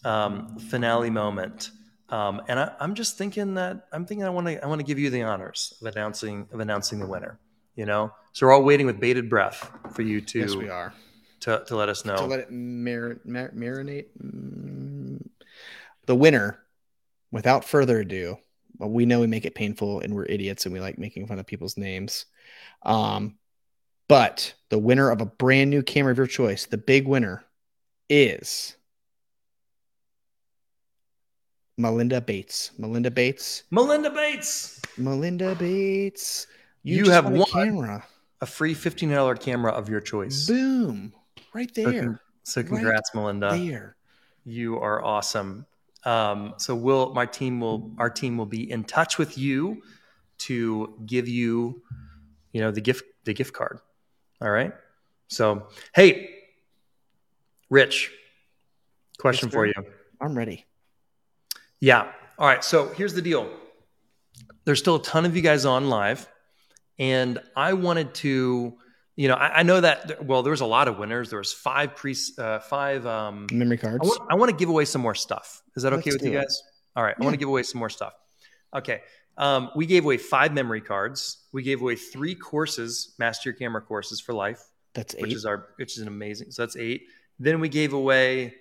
um, finale moment. Um, and I, I'm just thinking that I'm thinking I want to I want to give you the honors of announcing of announcing the winner. You know, so we're all waiting with bated breath for you to Yes, we are. to, to let us know. To let it mar- mar- marinate. Mm. The winner, without further ado, we know we make it painful and we're idiots and we like making fun of people's names. Um, but the winner of a brand new camera of your choice, the big winner, is Melinda Bates. Melinda Bates. Melinda Bates, Melinda Bates. You just have won a camera. a free fifteen dollar camera of your choice. Boom. Right So, there. con- so congrats, Melinda. there. You are awesome. Um, so we'll my team will our team will be in touch with you to give you, you know, the gift the gift card. All right. So hey, Rich, question Yes, for you. I'm ready. Yeah. All right. So here's the deal. There's still a ton of you guys on live, and I wanted to, you know, I, I know that. Well, there was a lot of winners. There was five pre, uh, five. Um, Memory I cards. I want to give away some more stuff. Is that okay Let's with you it. guys? All right. I want to give away some more stuff. Okay. Um, we gave away five memory cards. We gave away three courses, master your camera courses for life, That's eight. which is our, which is an amazing. So that's eight. Then we gave away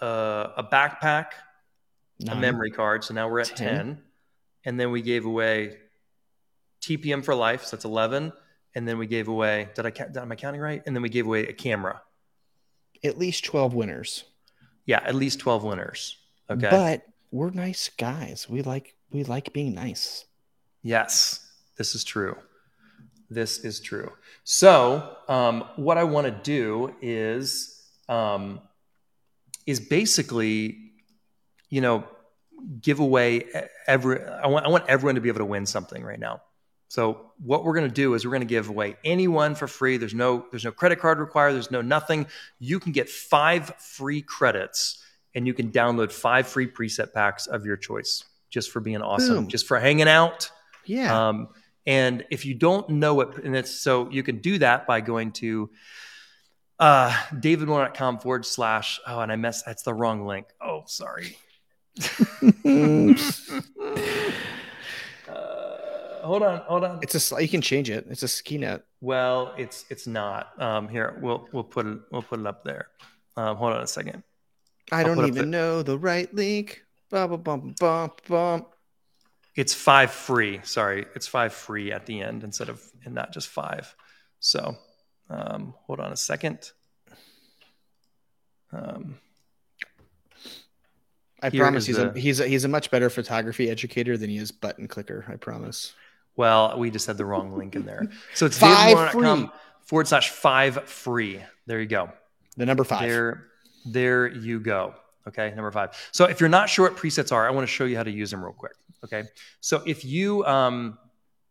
uh, a backpack, a memory card. So now we're at 10. Ten. And then we gave away TPM for life. So that's 11. And then we gave away, did I, count- am I counting right? And then we gave away a camera. At least twelve winners. Yeah. At least 12 winners. Okay. But we're nice guys. We like we like being nice. Yes, this is true. This is true. So, um, what I want to do is um, is basically, you know, give away every. I want I want everyone to be able to win something right now. So, what we're going to do is we're going to give away anyone for free. There's no there's no credit card required. There's no nothing. You can get five free credits, and you can download five free preset packs of your choice, just for being awesome, Boom. just for hanging out. Yeah. Um, and if you don't know it, and it's so you can do that by going to uh, davidmolnar.com forward slash, oh, and I messed, that's the wrong link. Oh, sorry. Hold on, hold on. it's a you can change it. It's a ski net. Well, it's it's not. Um, here we'll we'll put it we'll put it up there. Um, hold on a second. I I'll don't even the- know the right link. Bum, bum, bum, bum, bum. It's five free. Sorry, it's five free at the end instead of and not just five. So um, hold on a second. Um, I promise is he's a he's a he's a much better photography educator than he is button clicker. I promise. Well, we just had the wrong link in there. So it's davidmolnar.com forward slash five free. There you go. The number five. There, there you go. Okay, number five. So if you're not sure what presets are, I want to show you how to use them real quick. Okay, so if you, um,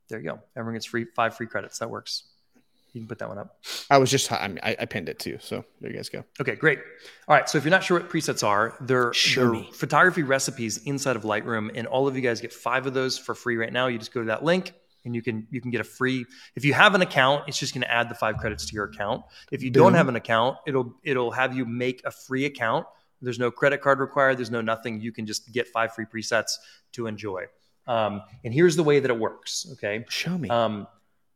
there you go. Everyone gets free five free credits. That works. You can put that one up. I was just I, mean, I, I pinned it too. So there you guys go. Okay, great. All right, so if you're not sure what presets are, they're, they're photography recipes inside of Lightroom, and all of you guys get five of those for free right now. You just go to that link, and you can you can get a free. If you have an account, it's just going to add the five credits to your account. If you don't have an account, it'll it'll have you make a free account. There's no credit card required. There's no nothing. You can just get five free presets to enjoy. Um, and here's the way that it works. Okay. Show me. Um,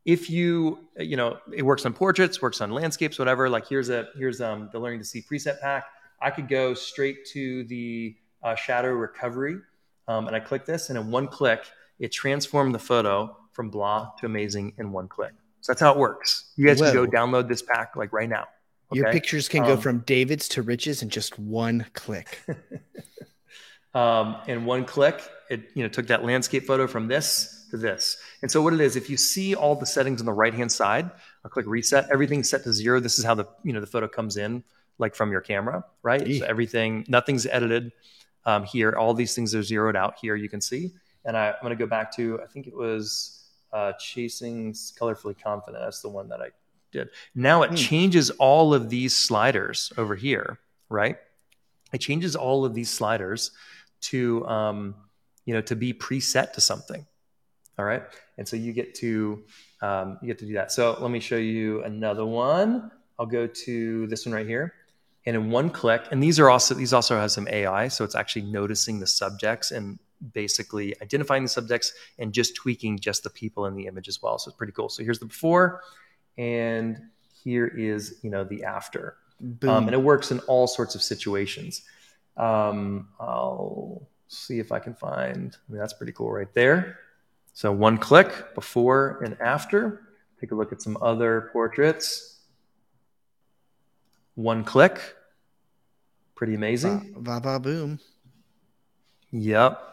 if you, you know, it works on portraits, works on landscapes, whatever. Like here's a here's um, the learning to see preset pack. I could go straight to the uh, shadow recovery, um, and I click this, and in one click, it transformed the photo from blah to amazing in one click. So that's how it works. You guys can go download this pack like right now. Your pictures can go Um, from David's to riches in just one click. um, in one click it you know took that landscape photo from this to this and so what it is if you see all the settings on the right hand side i'll click reset everything's set to zero this is how the you know the photo comes in like from your camera right Eek. so everything nothing's edited um, here all these things are zeroed out here you can see and I, i'm going to go back to i think it was uh, chasing colorfully confident. That's the one that i did. Now it Hmm. changes all of these sliders over here right? It changes all of these sliders to um, you know to be preset to something all right? And so you get to um, you get to do that. So let me show you another one. I'll go to this one right here. And in one click and these are also these also have some ai so it's actually noticing the subjects and basically identifying the subjects and just tweaking just the people in the image as well so it's pretty cool so here's the before and here is you know the after Boom. um, and it works in all sorts of situations. Um, I'll see if I can find. I mean, that's pretty cool right there. So one click before and after. Take a look at some other portraits. One click. Pretty amazing. Va, va, boom. Yep.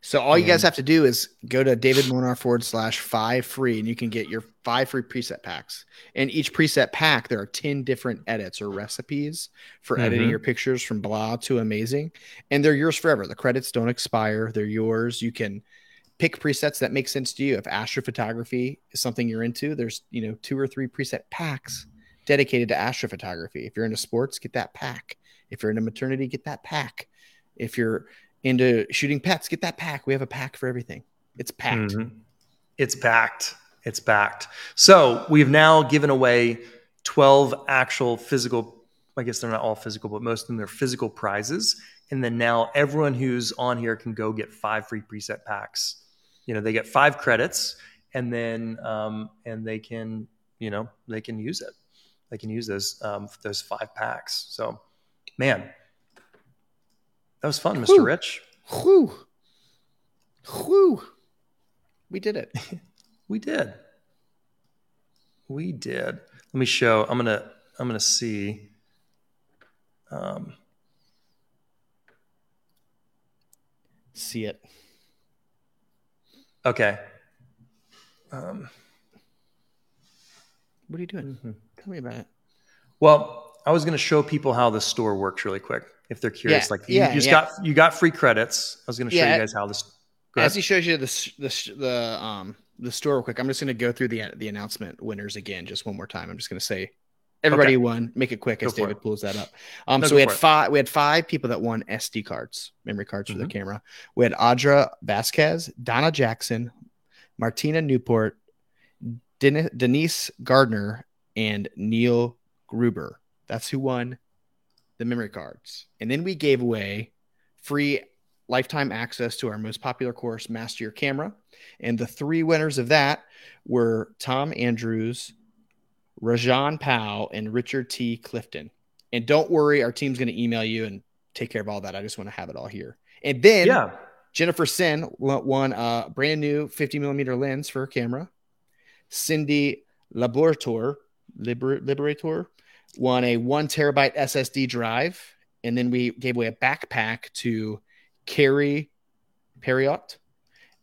So all you guys have to do is go to David Molnar forward slash five free, and you can get your five free preset packs. And each preset pack, there are 10 different edits or recipes for editing Mhm. your pictures from blah to amazing. And they're yours forever. The credits don't expire, they're yours. You can pick presets that make sense to you. If astrophotography is something you're into, there's you know two or three preset packs dedicated to astrophotography. If you're into sports, get that pack. If you're into maternity, get that pack. If you're into shooting pets, get that pack. We have a pack for everything. It's packed. Mhm. It's packed. It's packed. So we've now given away 12 actual physical, I guess they're not all physical, but most of them are physical prizes. And then now everyone who's on here can go get five free preset packs. You know, they get five credits and then, um, and they can, you know, they can use it. They can use those, um, those five packs. So, man, that was fun, Mr. Whew. Rich. Whew. Whew. We did it. We did. We did. Let me show. I'm gonna. I'm gonna see. Um, See it. okay. Um, What are you doing? Tell me about it. well, I was gonna show people how the store works really quick if they're curious. Yeah, like you yeah, just yeah. got you got free credits. I was gonna show Yeah. you guys how this. As he shows you the the the um the store real quick, I'm just going to go through the the announcement winners again just one more time. I'm just going to say everybody Okay. won. Make it quick as Go David it. pulls that up. Um, No, so we had five. We had five people that won SD cards, memory cards for Mhm. their camera. We had Audra Vasquez, Donna Jackson, Martina Newport, Den- Denise Gardner, and Neil Gruber. That's who won the memory cards. And then we gave away free lifetime access to our most popular course, Master Your Camera. And the three winners of that were Tom Andrews, Rajan Powell, and Richard T. Clifton. And don't worry, our team's going to email you and take care of all that. I just want to have it all here. And then yeah. Jennifer Sin won a brand new 50 millimeter lens for her camera. Cindy Laborator, Liber, Liberator won a one terabyte SSD drive. And then we gave away a backpack to Carrie Perriott.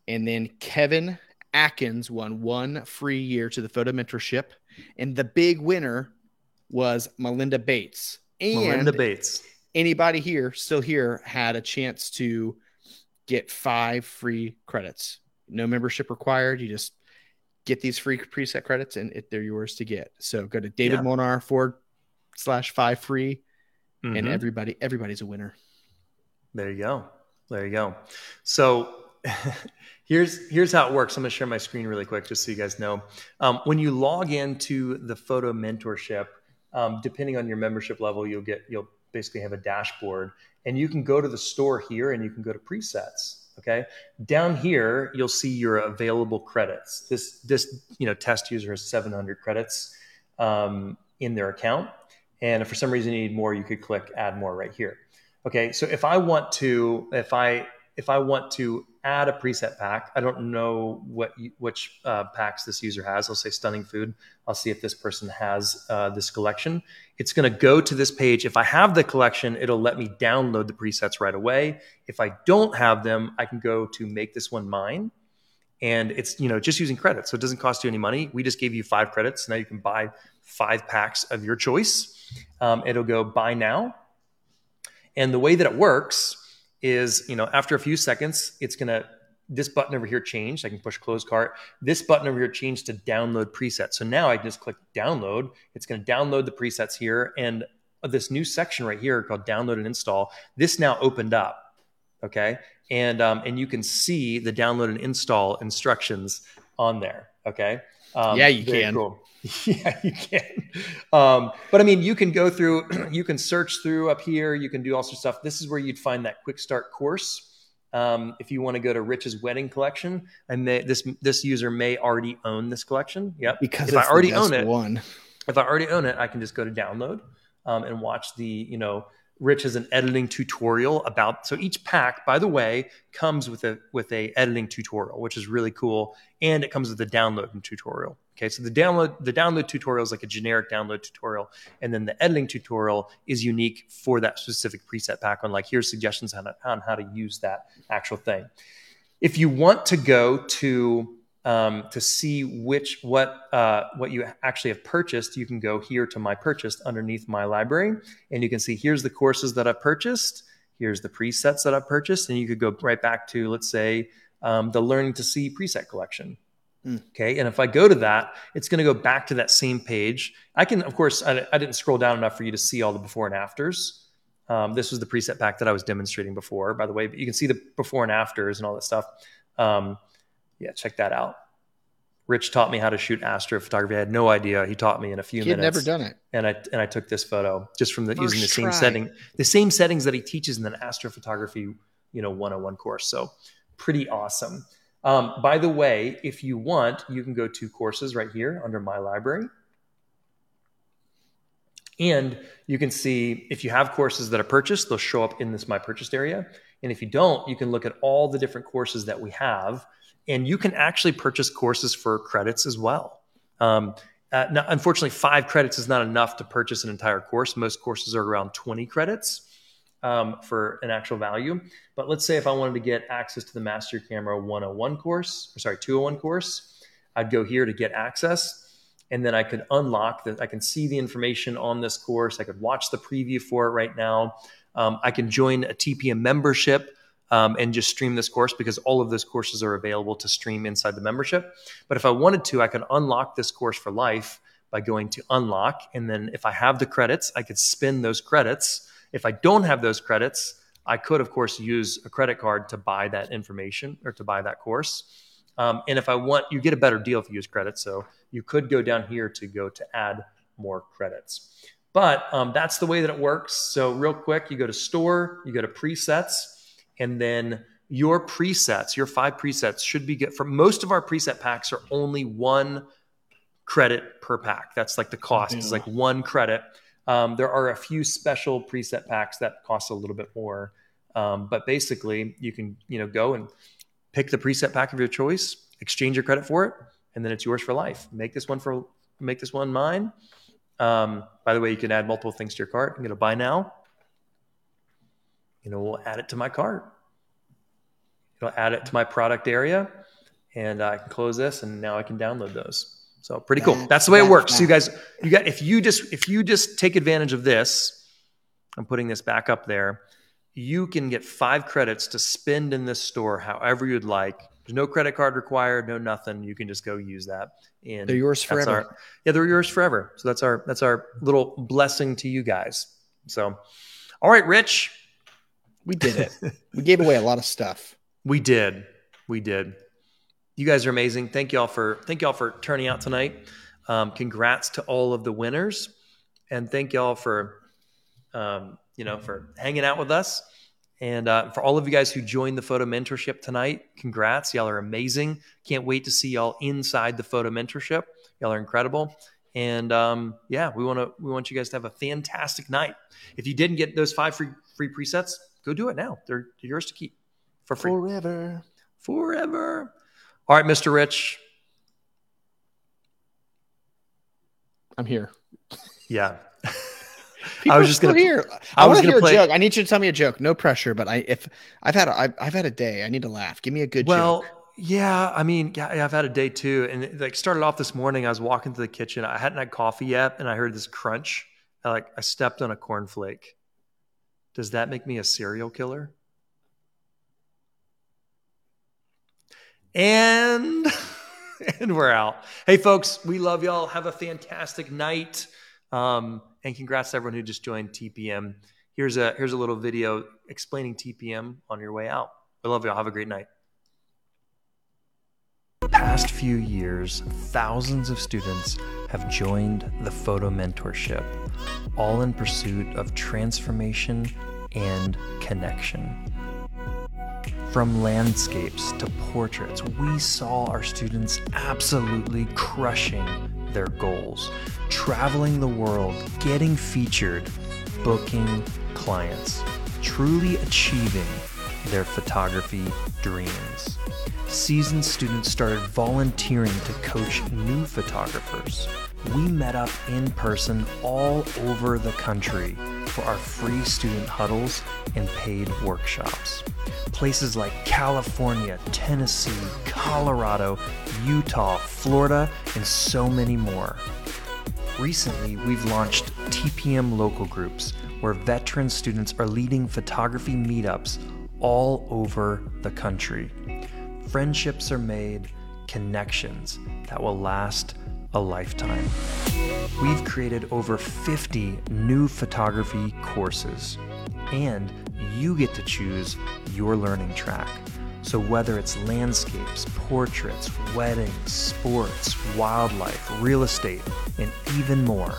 And then Kevin Atkins won one free year to the photo mentorship. And the big winner was Melinda Bates. And Melinda Bates. anybody here still here had a chance to get five free credits. No membership required. You just get these free preset credits and it, they're yours to get. So go to David Yeah. Molnar forward slash five free and Mhm. everybody everybody's a winner. There you go. There you go. So here's here's how it works. I'm going to share my screen really quick just so you guys know. Um, when you log into the photo mentorship, um, depending on your membership level, you'll get you'll basically have a dashboard, and you can go to the store here and you can go to presets. Okay, down here you'll see your available credits. This this you know test user has 700 credits um, in their account, and if for some reason you need more, you could click add more right here. Okay, so if I want to, if I if I want to add a preset pack, I don't know what which uh, packs this user has. I'll say stunning food. I'll see if this person has uh, this collection. It's going to go to this page. If I have the collection, it'll let me download the presets right away. If I don't have them, I can go to make this one mine. And it's you know just using credits, so it doesn't cost you any money. We just gave you five credits. Now you can buy five packs of your choice. Um, it'll go buy now, and the way that it works is, you know, after a few seconds, it's going to, this button over here changed. I can push close cart. This button over here changed to download presets. So now I just click download. It's going to download the presets here. And this new section right here called download and install, this now opened up. Okay. And, um, and you can see the download and install instructions on there. Okay. Um, Yeah, you can. Cool. Yeah, you can. Um, but I mean, you can go through, you can search through up here, you can do all sorts of stuff. This is where you'd find that quick start course. Um, if you want to go to Rich's wedding collection, and may, this this user may already own this collection. Yep. Because if I it's the already best own it, one. if I already own it, I can just go to download um, and watch the, you know, Rich has an editing tutorial about. So each pack, by the way, comes with a with a editing tutorial, which is really cool, and it comes with a downloading tutorial. Okay, so the download the download tutorial is like a generic download tutorial, and then the editing tutorial is unique for that specific preset pack. On like here's suggestions on, on how to use that actual thing. If you want to go to um, to see which what uh, what you actually have purchased, you can go here to my purchased underneath my library, and you can see here's the courses that I've purchased. Here's the presets that I've purchased, and you could go right back to let's say um, the Learning to See preset collection. Mm. Okay, and if I go to that, it's going to go back to that same page. I can, of course, I, I didn't scroll down enough for you to see all the before and afters. Um, this was the preset pack that I was demonstrating before, by the way. But you can see the before and afters and all that stuff. Um, yeah, check that out. Rich taught me how to shoot astrophotography. I had no idea. He taught me in a few He had minutes. never done it. and I and I took this photo just from the First using the same try. setting, the same settings that he teaches in the astrophotography, you know, 101 course. So pretty awesome. Um, by the way, if you want, you can go to courses right here under my library. And you can see if you have courses that are purchased, they'll show up in this My Purchased area. And if you don't, you can look at all the different courses that we have. And you can actually purchase courses for credits as well. Um, uh, now, unfortunately, five credits is not enough to purchase an entire course. Most courses are around 20 credits um, for an actual value. But let's say if I wanted to get access to the Master Camera 101 course, or sorry, 201 course, I'd go here to get access. And then I could unlock that. I can see the information on this course. I could watch the preview for it right now. Um, I can join a TPM membership um, and just stream this course because all of those courses are available to stream inside the membership. But if I wanted to, I could unlock this course for life by going to unlock. And then if I have the credits, I could spend those credits. If I don't have those credits, I could, of course, use a credit card to buy that information or to buy that course. Um, and if I want, you get a better deal if you use credits. So you could go down here to go to add more credits. But um, that's the way that it works. So, real quick, you go to store, you go to presets, and then your presets, your five presets should be good. For most of our preset packs are only one credit per pack. That's like the cost is Yeah. like one credit. Um, there are a few special preset packs that cost a little bit more, um, but basically you can you know go and pick the preset pack of your choice, exchange your credit for it, and then it's yours for life. Make this one for make this one mine. Um, by the way, you can add multiple things to your cart. I'm going to buy now. You know, we'll add it to my cart. It'll add it to my product area, and I can close this, and now I can download those. So pretty cool. That's the way it works. So you guys, you got if you just if you just take advantage of this, I'm putting this back up there. You can get five credits to spend in this store however you'd like. There's no credit card required, no nothing. You can just go use that. And They're yours forever. our- yeah, they're yours forever. So that's our that's our little blessing to you guys. So, all right, Rich, We did it. we gave away a lot of stuff. we did, we did. You guys are amazing. Thank y'all for thank y'all for turning out tonight. Um, congrats to all of the winners, and thank y'all for um, you know for hanging out with us. And uh, for all of you guys who joined the photo mentorship tonight, congrats. Y'all are amazing. Can't wait to see y'all inside the photo mentorship. Y'all are incredible. And um, yeah, we want to we want you guys to have a fantastic night. If you didn't get those five free free presets, go do it now. They're yours to keep for free Forever. forever. All right, Mr. Rich. I'm here. Yeah. People I are was just gonna- here. I I, was want to gonna hear play- a joke. I need you to tell me a joke. No pressure, but I if I've had a, I've, I've had a day. I need to laugh. Give me a good Well, joke. yeah. I mean, yeah, I've had a day too, and it, like started off this morning. I was walking to the kitchen. I hadn't had coffee yet, and I heard this crunch. I, like I stepped on a cornflake. Does that make me a serial killer? And and we're out. Hey, folks, we love y'all. Have a fantastic night. Um, and congrats to everyone who just joined TPM. Here's a here's a little video explaining TPM on your way out. I love y'all. Have a great night. Past few years, thousands of students have joined the photo mentorship, all in pursuit of transformation and connection. From landscapes to portraits, we saw our students absolutely crushing their goals, traveling the world, getting featured, booking clients, truly achieving their photography dreams. Seasoned students started volunteering to coach new photographers. We met up in person all over the country for our free student huddles and paid workshops. Places like California, Tennessee, Colorado, Utah, Florida, and so many more. Recently, we've launched TPM local groups where veteran students are leading photography meetups all over the country. Friendships are made, connections that will last a lifetime. We've created over 50 new photography courses. and you get to choose your learning track. So, whether it's landscapes, portraits, weddings, sports, wildlife, real estate, and even more,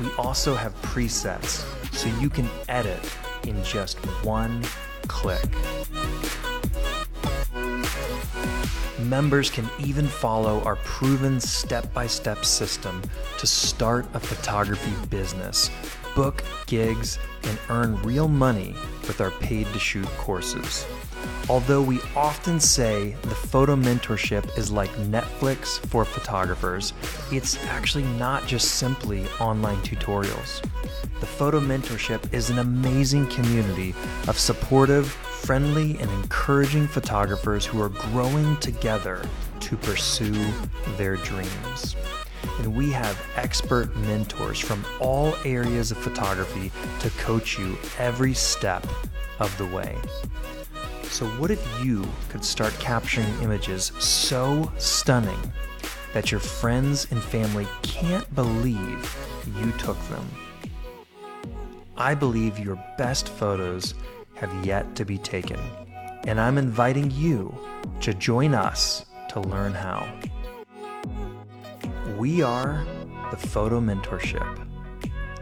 we also have presets so you can edit in just one click. Members can even follow our proven step by step system to start a photography business, book gigs, and earn real money with our paid to shoot courses. Although we often say the photo mentorship is like Netflix for photographers, it's actually not just simply online tutorials. The Photo Mentorship is an amazing community of supportive, friendly, and encouraging photographers who are growing together to pursue their dreams. And we have expert mentors from all areas of photography to coach you every step of the way. So, what if you could start capturing images so stunning that your friends and family can't believe you took them? I believe your best photos have yet to be taken, and I'm inviting you to join us to learn how. We are the Photo Mentorship,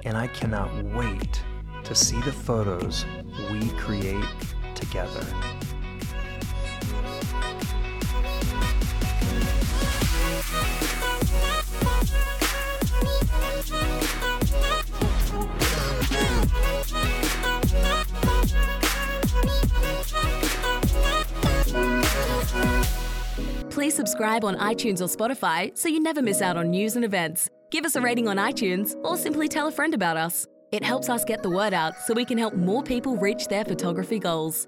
and I cannot wait to see the photos we create together. Please subscribe on iTunes or Spotify so you never miss out on news and events. Give us a rating on iTunes or simply tell a friend about us. It helps us get the word out so we can help more people reach their photography goals.